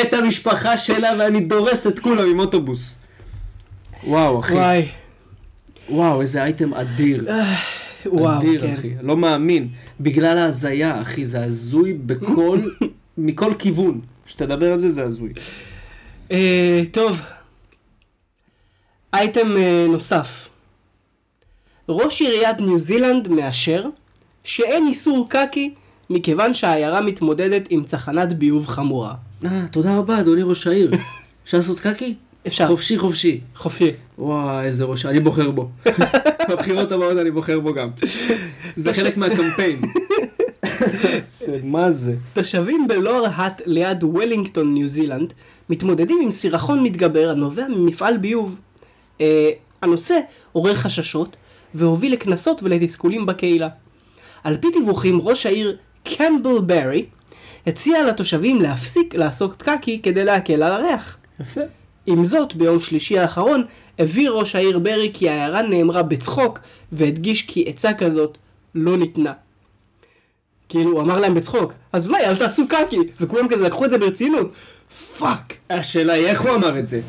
את המשפחה שלה ואני דורס את כולם עם אוטובוס. וואו, אחי. וואי. וואו, איזה אייטם אדיר. וואו, אדיר, כן. אחי. לא מאמין. בגלל ההזיה, אחי, זה הזוי בכל... *laughs* מכל כיוון. כשתדבר על זה, זה הזוי. אה, טוב. אייטם אה, נוסף. ראש עיריית ניו זילנד מאשר שאין איסור קקי מכיוון שהעיירה מתמודדת עם צחנת ביוב חמורה. אה, תודה רבה, אדוני ראש העיר. *laughs* אפשר לעשות קקי? אפשר. חופשי חופשי. חופשי. וואי, איזה ראש, אני בוחר בו. *laughs* בבחירות הבאות אני בוחר בו גם. זה חלק מהקמפיין. *laughs* מה זה? תושבים בלור האט ליד וולינגטון, ניו זילנד, מתמודדים עם סירחון מתגבר הנובע ממפעל ביוב. אה, הנושא עורר חששות והוביל לקנסות ולתסכולים בקהילה. על פי דיווחים, ראש העיר קמבל ברי הציע לתושבים להפסיק לעשות קקי כדי להקל על הריח. יפה. עם זאת, ביום שלישי האחרון, הבהיר ראש העיר ברי כי ההערה נאמרה בצחוק, והדגיש כי עצה כזאת לא ניתנה. כאילו, הוא אמר להם בצחוק, אז אולי אל תעשו קקי, וכולם כזה לקחו את זה ברצינות. fuck. השאלה היא איך הוא אמר את זה.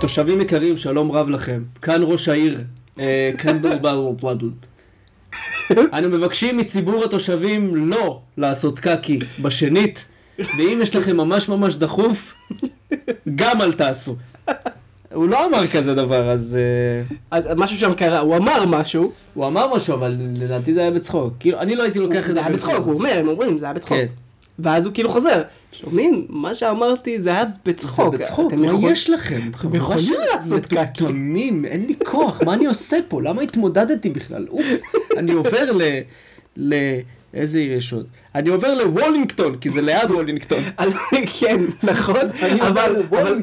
תושבים יקרים, שלום רב לכם. כאן ראש העיר, אה, קמבל בלבל בלבל. אנו מבקשים מציבור התושבים לא לעשות קקי בשנית, ואם יש לכם ממש ממש דחוף, גם אל תעשו. הוא לא אמר כזה דבר, אז... אה, אז משהו שם קרה, הוא אמר משהו, הוא אמר משהו, אבל לדעתי זה היה בצחוק. כאילו, אני לא הייתי לוקח את זה זה היה בצחוק, הוא אומר, הם אומרים, זה היה בצחוק. ואז הוא כאילו חוזר, שומעים? מה שאמרתי זה היה בצחוק. זה בצחוק, אתם מה יכול- יש לכם? חבורה יכולים לעשות קקי. מטומטמים, אין לי כוח, מה אני עושה פה? למה התמודדתי בכלל? אוף, אני עובר ל... ל... איזה עיר יש עוד? אני עובר לוולינגטון, כי זה ליד וולינגטון. *laughs* כן, נכון.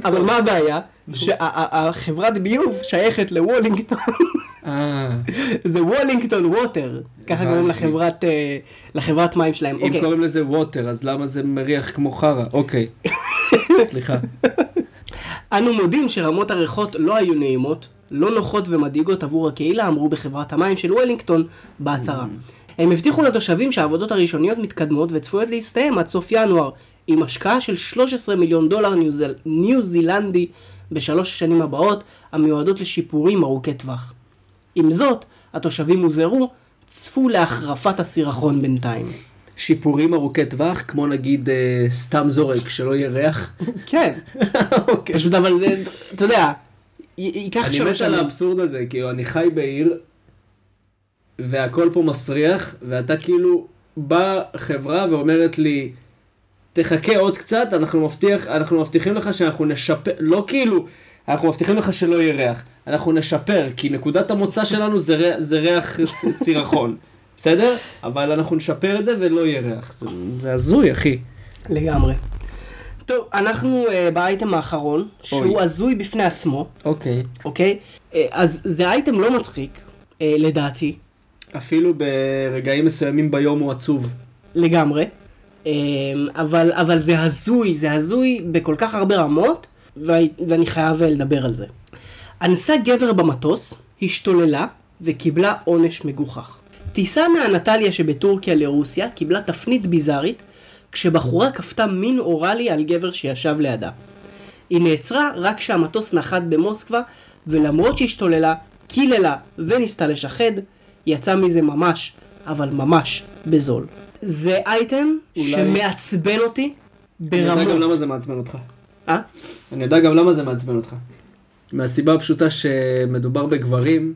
אבל מה הבעיה? שהחברת ביוב שייכת לוולינגטון, אה, זה וולינגטון ווטר, ככה קוראים. לחברת, אה, לחברת מים שלהם. אם אוקיי, קוראים לזה ווטר, אז למה זה מריח כמו חרא? אוקיי. *laughs* סליחה. אנו מודים שרמות הריחות לא היו נעימות, לא נוחות ומדאיגות עבור הקהילה, אמרו בחברת המים של וולינגטון בהצהרה. הם הבטיחו לתושבים שהעבודות הראשוניות מתקדמות וצפויות להסתיים עד סוף ינואר, עם השקעה של 13 מיליון דולר ניו, זל... ניו זילנדי בשלוש השנים הבאות, המיועדות לשיפורים ארוכי טווח. עם זאת, התושבים הוזהרו, צפו להחרפת הסירחון בינתיים. שיפורים ארוכי טווח, כמו נגיד אה, סתם זורק, שלא יהיה ריח. *laughs* כן, אוקיי. פשוט אבל זה, אתה יודע, ייקח אני שלוש מת על שנים. האבסורד הזה, כאילו, אני חי בעיר, והכל פה מסריח, ואתה כאילו בא חברה ואומרת לי, תחכה עוד קצת, אנחנו מבטיח, אנחנו מבטיחים לך שאנחנו נשפר, לא כאילו, אנחנו מבטיחים לך שלא יהיה ריח, אנחנו נשפר, כי נקודת המוצא שלנו זה, ריח- זה ריח סירחון, בסדר? אבל אנחנו נשפר את זה ולא יהיה ריח, זה, זה הזוי, אחי. לגמרי. טוב, אנחנו uh, באייטם האחרון, שהוא הזוי בפני עצמו, אוקיי. אוקיי? Uh, אז זה אייטם לא מצחיק, uh, לדעתי, אפילו ברגעים מסוימים ביום הוא עצוב. לגמרי. Um, אבל, אבל זה הזוי, זה הזוי בכל כך הרבה רמות, ואני, חייב לדבר על זה. אנסה גבר במטוס, השתוללה וקיבלה עונש מגוחך. טיסה מהנטליה שבטורקיה לרוסיה קיבלה תפנית ביזארית כשבחורה כפתה מין אוראלי על גבר שישב לידה. היא נעצרה רק כשהמטוס נחת במוסקבה ולמרות שהשתוללה, קיללה וניסתה לשחד, יצא מזה ממש, אבל ממש בזול. זה אייטם אולי- שמעצבן אותי אני יודע גם למה ברמות. זה מעצבן אותך. אה? אני יודע גם למה זה מעצבן אותך. מהסיבה הפשוטה שמדובר בגברים,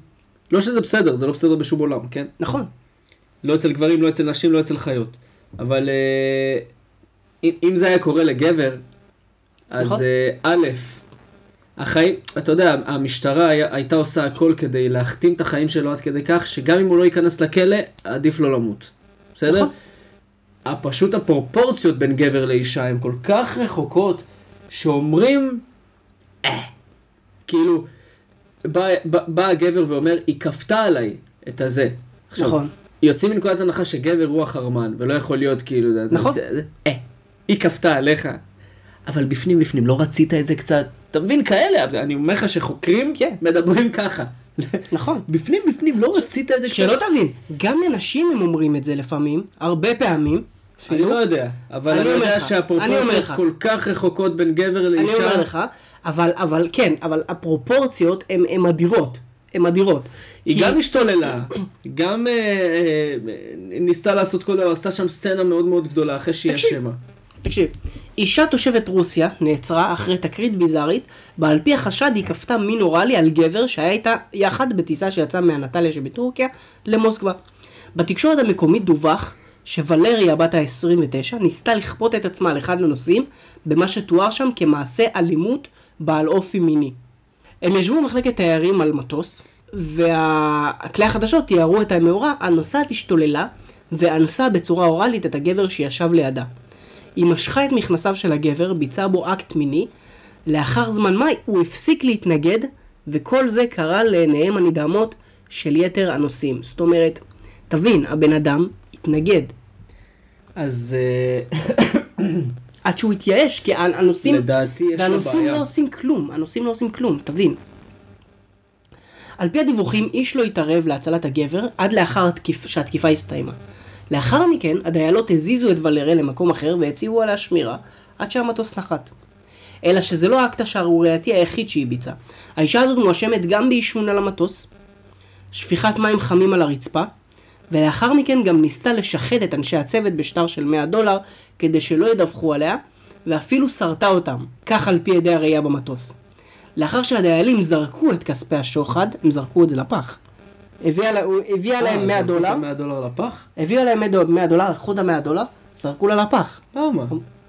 לא שזה בסדר, זה לא בסדר בשום עולם, כן? נכון. לא אצל גברים, לא אצל נשים, לא אצל חיות. אבל אה, אם, אם זה היה קורה לגבר, אז נכון. אה, א', החיים, אתה יודע, המשטרה היה, הייתה עושה הכל כדי להכתים את החיים שלו עד כדי כך, שגם אם הוא לא ייכנס לכלא, עדיף לו למות. בסדר? נכון. פשוט הפרופורציות בין גבר לאישה הן כל כך רחוקות, שאומרים, אה, כאילו, בא, בא, בא הגבר ואומר, היא כפתה עליי את הזה. עכשיו, נכון. יוצאים מנקודת הנחה שגבר הוא החרמן, ולא יכול להיות כאילו... נכון. זה- זה- אה, היא כפתה עליך. אבל בפנים בפנים, לא רצית את זה קצת? אתה מבין, כאלה, אני אומר לך שחוקרים כן. מדברים ככה. נכון. בפנים בפנים, לא רצית את זה קצת? שלא תבין, גם לנשים הם אומרים את זה לפעמים, הרבה פעמים. אני. לא יודע, אבל אני אני יודע אני שהפרופורציות. כל כך רחוקות בין גבר אני לאישה. אומר לך, אבל, אבל כן, אבל הפרופורציות הן אדירות. הן אדירות. היא גם השתוללה, היא גם אה, אה, ניסתה לעשות כל דבר, עשתה שם סצנה מאוד מאוד גדולה אחרי שהיא. אשמה. תקשיב, אישה תושבת רוסיה נעצרה אחרי תקרית ביזארית, בה על פי החשד היא כפתה מין אוראלי על גבר שהיה איתה יחד בטיסה שיצאה מהנטליה שבטורקיה למוסקבה. בתקשורת המקומית דווח שוולריה בת ה-29 ניסתה לכפות את עצמה על אחד הנוסעים במה שתואר שם כמעשה אלימות בעל אופי מיני. הם ישבו במחלקת תיירים על מטוס, וכלי החדשות תיארו את המאורע, הנוסעת השתוללה ואנסה בצורה אוראלית את הגבר שישב לידה. היא משכה את מכנסיו של הגבר, ביצעה בו אקט מיני, לאחר זמן מה הוא הפסיק להתנגד, וכל זה קרה לעיניהם הנדהמות של יתר הנוסעים. זאת אומרת, תבין, הבן אדם התנגד. אז אה, *coughs* עד שהוא התייאש, כי הנוסעים... לדעתי יש והנוסעים בעיה. לא עושים כלום, הנוסעים לא עושים כלום, תבין. על פי הדיווחים, איש לא התערב להצלת הגבר עד לאחר התקיפ... שהתקיפה הסתיימה. לאחר מכן, הדיילות הזיזו את ולריה למקום אחר והציבו עליה שמירה עד שהמטוס נחת. אלא שזה לא האקט השערורייתי היחיד שהיא ביצעה. האישה הזאת מואשמת גם בעישון על המטוס, שפיכת מים חמים על הרצפה, ולאחר מכן גם ניסתה לשחד את אנשי הצוות בשטר של 100 דולר כדי שלא ידווחו עליה, ואפילו שרטה אותם, כך על פי עדי הראייה במטוס. לאחר שהדיילים זרקו את כספי השוחד, הם זרקו את זה לפח. הביאה, לה, הוא הביאה להם 100 דולר, 100 דולר לפח? הביאה להם 100 דולר, לקחו את ה-100 דולר, זרקו לה לפח. למה?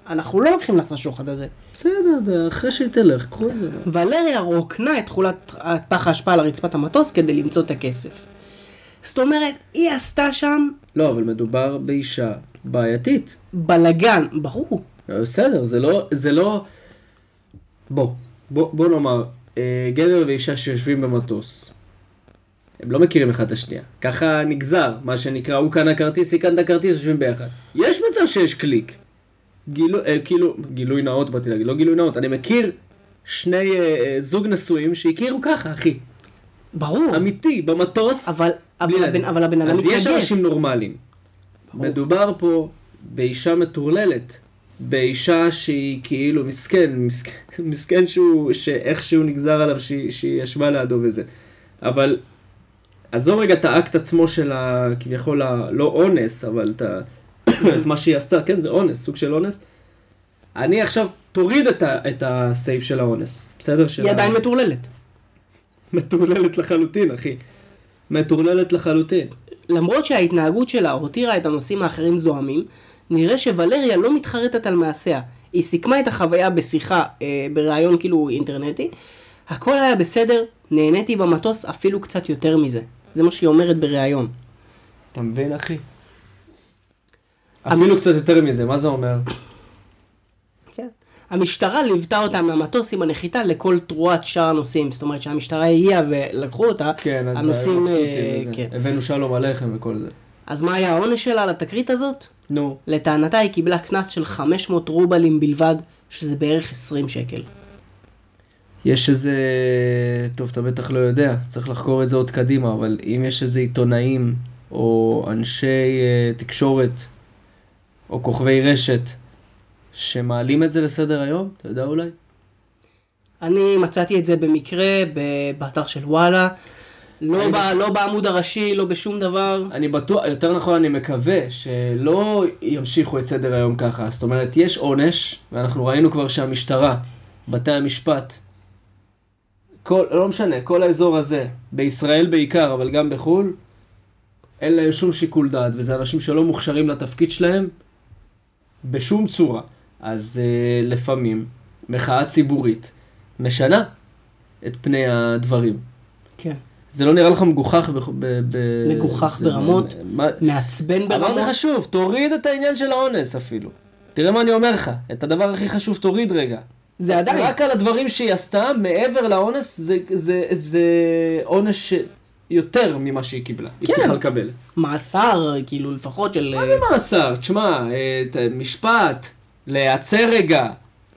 אנחנו לא לוקחים לך את השוחד הזה. בסדר, אחרי שהיא תלך, קחו את זה. ולריה רוקנה את תכולת פח האשפה על רצפת המטוס כדי למצוא את הכסף. זאת אומרת, היא עשתה שם לא, אבל מדובר באישה בעייתית. בלגן, ברור. בסדר, זה לא, זה לא... בוא, בוא, בוא נאמר, אה, גבר ואישה שיושבים במטוס, הם לא מכירים אחד את השנייה. ככה נגזר, מה שנקרא, הוא קנה כרטיס, היא קנתה כרטיס, יושבים ביחד. יש מצב שיש קליק. גילו, אה, כאילו, גילוי נאות באתי להגיד, לא גילוי נאות, אני מכיר שני אה, אה, זוג נשואים שהכירו ככה, אחי. ברור. אמיתי, במטוס. אבל, אבל, הבן. אבל הבן אדם אז יש מתנגד. אנשים נורמליים. מדובר פה באישה מטורללת. באישה שהיא כאילו מסכן, מסכן, *laughs* מסכן שהוא, שאיכשהו נגזר עליו שהיא, שהיא ישבה לידו וזה. אבל עזוב רגע את האקט עצמו של ה... כביכול ה... לא אונס, אבל את, ה... *coughs* את מה שהיא עשתה, כן זה אונס, סוג של אונס. אני עכשיו תוריד את, ה... את הסייף של האונס, בסדר? היא ה- עדיין מטורללת. מטורללת לחלוטין, אחי. מטורללת לחלוטין. למרות שההתנהגות שלה הותירה את הנושאים האחרים זועמים, נראה שוולריה לא מתחרטת על מעשיה. היא סיכמה את החוויה בשיחה, אה, בריאיון כאילו אינטרנטי. הכל היה בסדר, נהניתי במטוס אפילו קצת יותר מזה. זה מה שהיא אומרת בריאיון. אתה מבין, אחי? אפילו קצת יותר מזה, מה זה אומר? המשטרה ליוותה אותם למטוס עם הנחיתה לכל תרועת שאר הנוסעים. זאת אומרת שהמשטרה הגיעה ולקחו אותה. כן, אז הנוסעים, אה. כן. הבאנו שלום עליכם וכל זה. אז מה היה העונש שלה על התקרית הזאת? נו, לטענתה היא קיבלה קנס של 500 רובלים בלבד, שזה בערך 20 שקל. יש איזה, טוב, אתה בטח לא יודע, צריך לחקור את זה עוד קדימה, אבל אם יש איזה עיתונאים או אנשי אה, תקשורת או כוכבי רשת שמעלים את זה לסדר היום, אתה יודע אולי? אני מצאתי את זה במקרה באתר של וואלה. לא, ב, לא בעמוד הראשי, לא בשום דבר. אני בטוח, יותר נכון אני מקווה שלא ימשיכו את סדר היום ככה. זאת אומרת, יש עונש, ואנחנו ראינו כבר שהמשטרה, בתי המשפט, כל, לא משנה, כל האזור הזה, בישראל בעיקר, אבל גם בחו"ל, אין להם שום שיקול דעת, וזה אנשים שלא מוכשרים לתפקיד שלהם בשום צורה. אז uh, לפעמים מחאה ציבורית משנה את פני הדברים. כן. זה לא נראה לך מגוחך? ב, ב, ב, מגוחך ברמות. מה, מעצבן ברמות. אמרתי לך שוב, תוריד את העניין של האונס אפילו. תראה מה אני אומר לך, את הדבר הכי חשוב תוריד רגע. זה עדיין. רק על הדברים שהיא עשתה, מעבר לאונס, זה, זה, זה עונש יותר ממה שהיא קיבלה. היא כן. צריכה לקבל. מאסר, כאילו, לפחות של... מה זה מאסר? תשמע, אה, משפט, להיעצר רגע,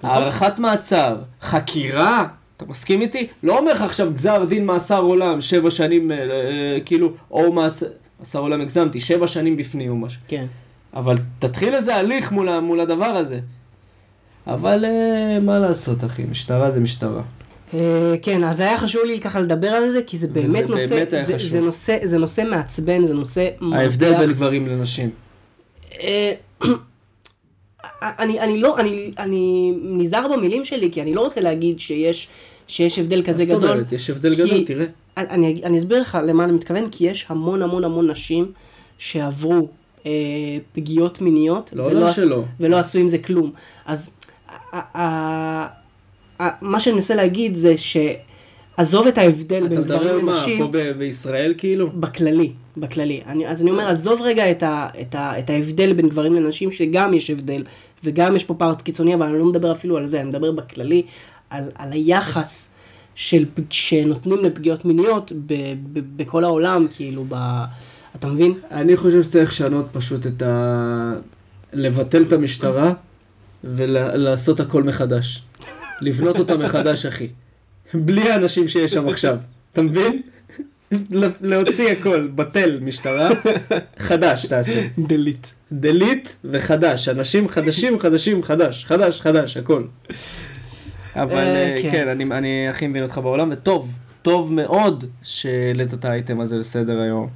נכון. הארכת מעצר, חקירה, אתה מסכים איתי? לא אומר לך עכשיו גזר דין מאסר עולם, שבע שנים, אה, אה, כאילו, או מאסר, מאסר עולם הגזמתי, שבע שנים בפנים או משהו. כן. אבל תתחיל איזה הליך מול, מול הדבר הזה. אבל אה, מה לעשות, אחי, משטרה זה משטרה. אה, כן, אז היה חשוב לי ככה לדבר על זה, כי זה באמת נושא, באמת זה. זה נושא, זה נושא מעצבן, זה נושא ההבדל. בין גברים לנשים. *clears throat* אני, אני לא, אני, אני נזהר במילים שלי, כי אני לא רוצה להגיד שיש, שיש הבדל כזה מה זאת גדול. אומרת? יש הבדל כי- גדול, תראה. אני, אני אסביר לך למה אני מתכוון, כי יש המון המון המון נשים שעברו אה, פגיעות מיניות, לא ולא, אומר עש- שלא. ולא עשו עם זה כלום. אז ה- ה- ה- מה שאני מנסה להגיד זה שעזוב את ההבדל אתה בין מדבר גברים מה, לנשים, פה ב- בישראל כאילו? בכללי, בכללי. אני, אז אני אומר, עזוב רגע את, ה, את, ה, את ההבדל בין גברים לנשים, שגם יש הבדל, וגם יש פה פארט קיצוני, אבל אני לא מדבר אפילו על זה, אני מדבר בכללי, על, על היחס של, שנותנים לפגיעות מיניות ב, ב, בכל העולם, כאילו, ב... אתה מבין? אני חושב שצריך לשנות פשוט את ה... לבטל את המשטרה ולעשות הכל מחדש. לבנות אותה מחדש, אחי. בלי האנשים שיש שם עכשיו. אתה מבין? להוציא הכל, בטל משטרה, חדש תעשה. דליט. דליט וחדש. אנשים חדשים, חדשים, חדש, חדש, חדש, הכל. אבל אה, אה, כן. כן, אני הכי מבין אותך בעולם, וטוב, טוב מאוד שהעלית את האייטם הזה לסדר היום.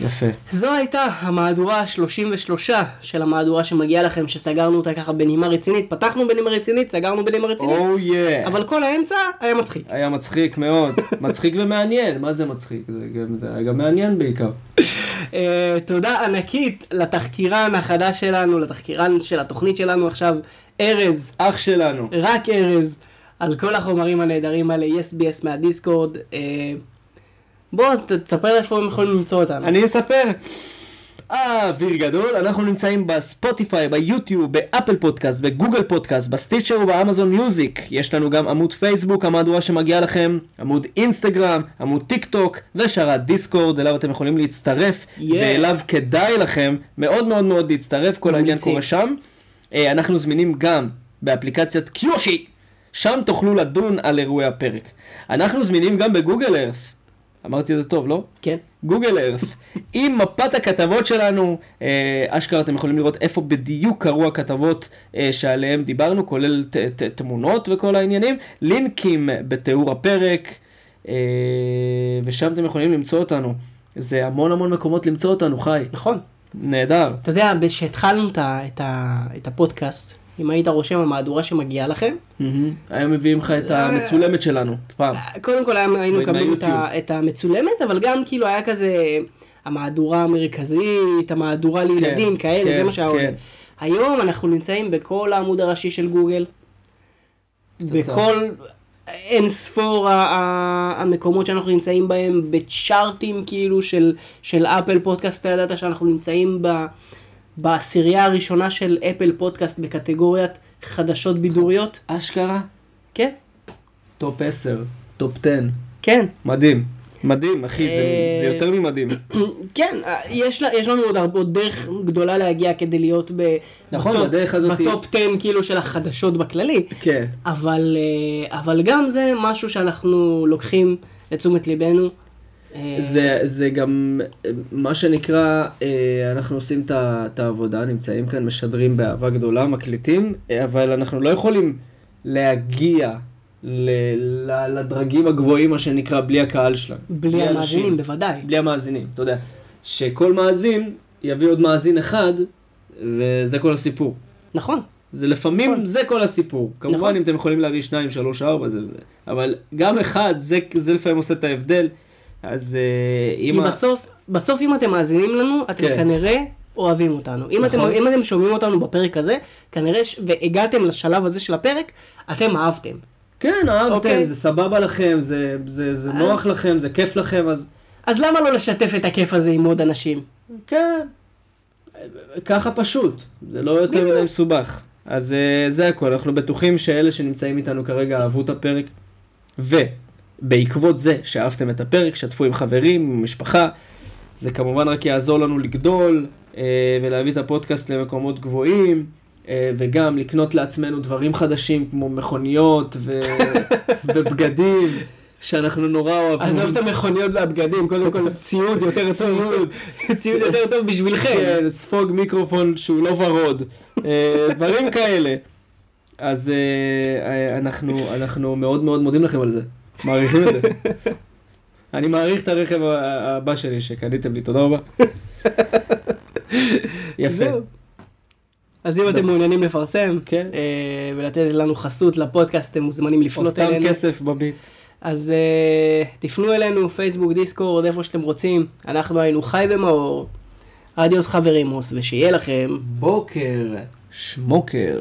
יפה. זו הייתה המהדורה ה-33 של המהדורה שמגיעה לכם, שסגרנו אותה ככה בנימה רצינית. פתחנו בנימה רצינית, סגרנו בנימה רצינית, או יא. אבל כל האמצע היה מצחיק. היה מצחיק מאוד. *laughs* מצחיק ומעניין. מה זה מצחיק? זה גם, זה היה גם מעניין בעיקר. אה, תודה ענקית לתחקירן החדש שלנו, לתחקירן של התוכנית שלנו עכשיו, ארז, אח שלנו. רק ארז, על כל החומרים הנהדרים האלה, yes.bs מהדיסקורד. אה, בוא, תספר איפה הם יכולים למצוא אותנו. אני אספר. אוויר גדול, אנחנו נמצאים בספוטיפיי, ביוטיוב, באפל פודקאסט, בגוגל פודקאסט, בסטיצ'ר ובאמזון מיוזיק. יש לנו גם עמוד פייסבוק, המהדורה שמגיעה לכם, עמוד אינסטגרם, עמוד טיק טוק, ושרת דיסקורד, אליו אתם יכולים להצטרף, Yeah. ואליו כדאי לכם מאוד מאוד מאוד להצטרף, כל העניין. קורה שם. אה, אנחנו זמינים גם באפליקציית קיושי, שם תוכלו לדון על אירועי הפרק. אנחנו זמינים גם בגוגל ארת'. אמרתי את זה טוב, לא? כן. גוגל ארת' עם מפת הכתבות שלנו, אה, אשכרה אתם יכולים לראות איפה בדיוק קרו הכתבות אה, שעליהן דיברנו, כולל ת, ת, תמונות וכל העניינים, לינקים בתיאור הפרק, אה, ושם אתם יכולים למצוא אותנו. זה המון המון מקומות למצוא אותנו, חי. נכון. נהדר. אתה יודע, כשהתחלנו את ה- את ה- את הפודקאסט, אם היית רושם המהדורה שמגיעה לכם, היום מביאים לך את המצולמת שלנו, פעם. קודם כל היינו מקבלים את המצולמת, אבל גם כאילו היה כזה המהדורה המרכזית, המהדורה לילדים, כאלה, כן, זה מה שהיה כן. עולה. היום אנחנו נמצאים בכל העמוד הראשי של גוגל. בכל אין ספור המקומות שאנחנו נמצאים בהם, בצ'ארטים כאילו של, של אפל פודקאסט, אתה ידעת שאנחנו נמצאים ב... בעשירייה הראשונה של אפל פודקאסט בקטגוריית חדשות בידוריות? אשכרה? כן, top 10, top 10. כן. מדהים. מדהים, אחי, זה אה, זה יותר ממדהים. *clears throat* כן, אה, יש, לה- יש לנו עוד הרבה עוד דרך גדולה להגיע כדי להיות ב... נכון, ב top- בדרך הזאת- ב top 10 כאילו של החדשות בכללי. כן. אבל, אה, אבל גם זה משהו שאנחנו לוקחים לתשומת ליבנו. זה, זה גם מה שנקרא, אה, אנחנו עושים את העבודה, נמצאים כאן, משדרים באהבה גדולה, מקליטים, אה, אבל אנחנו לא יכולים להגיע ל, ל, לדרגים הגבוהים, מה שנקרא, בלי הקהל שלנו. בלי אנשים. המאזינים, בוודאי. בלי המאזינים, אתה יודע. שכל מאזין יביא עוד מאזין אחד, וזה כל הסיפור. נכון. זה לפעמים, נכון. זה כל הסיפור. כמובן, נכון. אם אתם יכולים להביא שניים, שלוש, ארבע, זה... אבל גם אחד, זה, זה לפעמים עושה את ההבדל. אז כי אם... ה- בסוף, בסוף אם אתם מאזינים לנו, אתם כן. כנראה אוהבים אותנו. אם, אתם, נכון. אם אתם שומעים אותנו בפרק הזה, כנראה, ש... והגעתם לשלב הזה של הפרק, אתם אהבתם. כן, אהבתם, אוקיי. זה סבבה לכם, זה, זה, זה אז- נוח לכם, זה כיף לכם, אז אז למה לא לשתף את הכיף הזה עם עוד אנשים? כן, ככה פשוט, זה לא יותר. מדי מסובך. אז אה, זה הכל, אנחנו בטוחים שאלה שנמצאים איתנו כרגע אהבו את הפרק, ובעקבות זה שאהבתם את הפרק, שתפו עם חברים, עם משפחה, זה כמובן רק יעזור לנו לגדול אה, ולהביא את הפודקאסט למקומות גבוהים. אה, וגם לקנות לעצמנו דברים חדשים כמו מכוניות ו... *laughs* ובגדים שאנחנו נורא אוהבים. עזוב את המכוניות והבגדים, קודם כל ציוד יותר טוב, ציוד יותר טוב בשבילכם. כן, ספוג מיקרופון שהוא לא ורוד, אה, דברים כאלה. אז אנחנו מאוד מאוד מודים לכם על זה, מעריכים את זה. אני מעריך את הרכב הבא שלי שקניתם לי, תודה רבה. יפה. אז אם אתם מעוניינים לפרסם, כן. אה, ולתת לנו חסות לפודקאסט, אתם מוזמנים או לפנות סתם אלינו. כסף בביט. אז אה, תפנו אלינו, פייסבוק, דיסקורד, איפה שאתם רוצים. אנחנו היינו חי ומאור, רדיוס חברימוס, ושיהיה לכם בוקר שמוקר.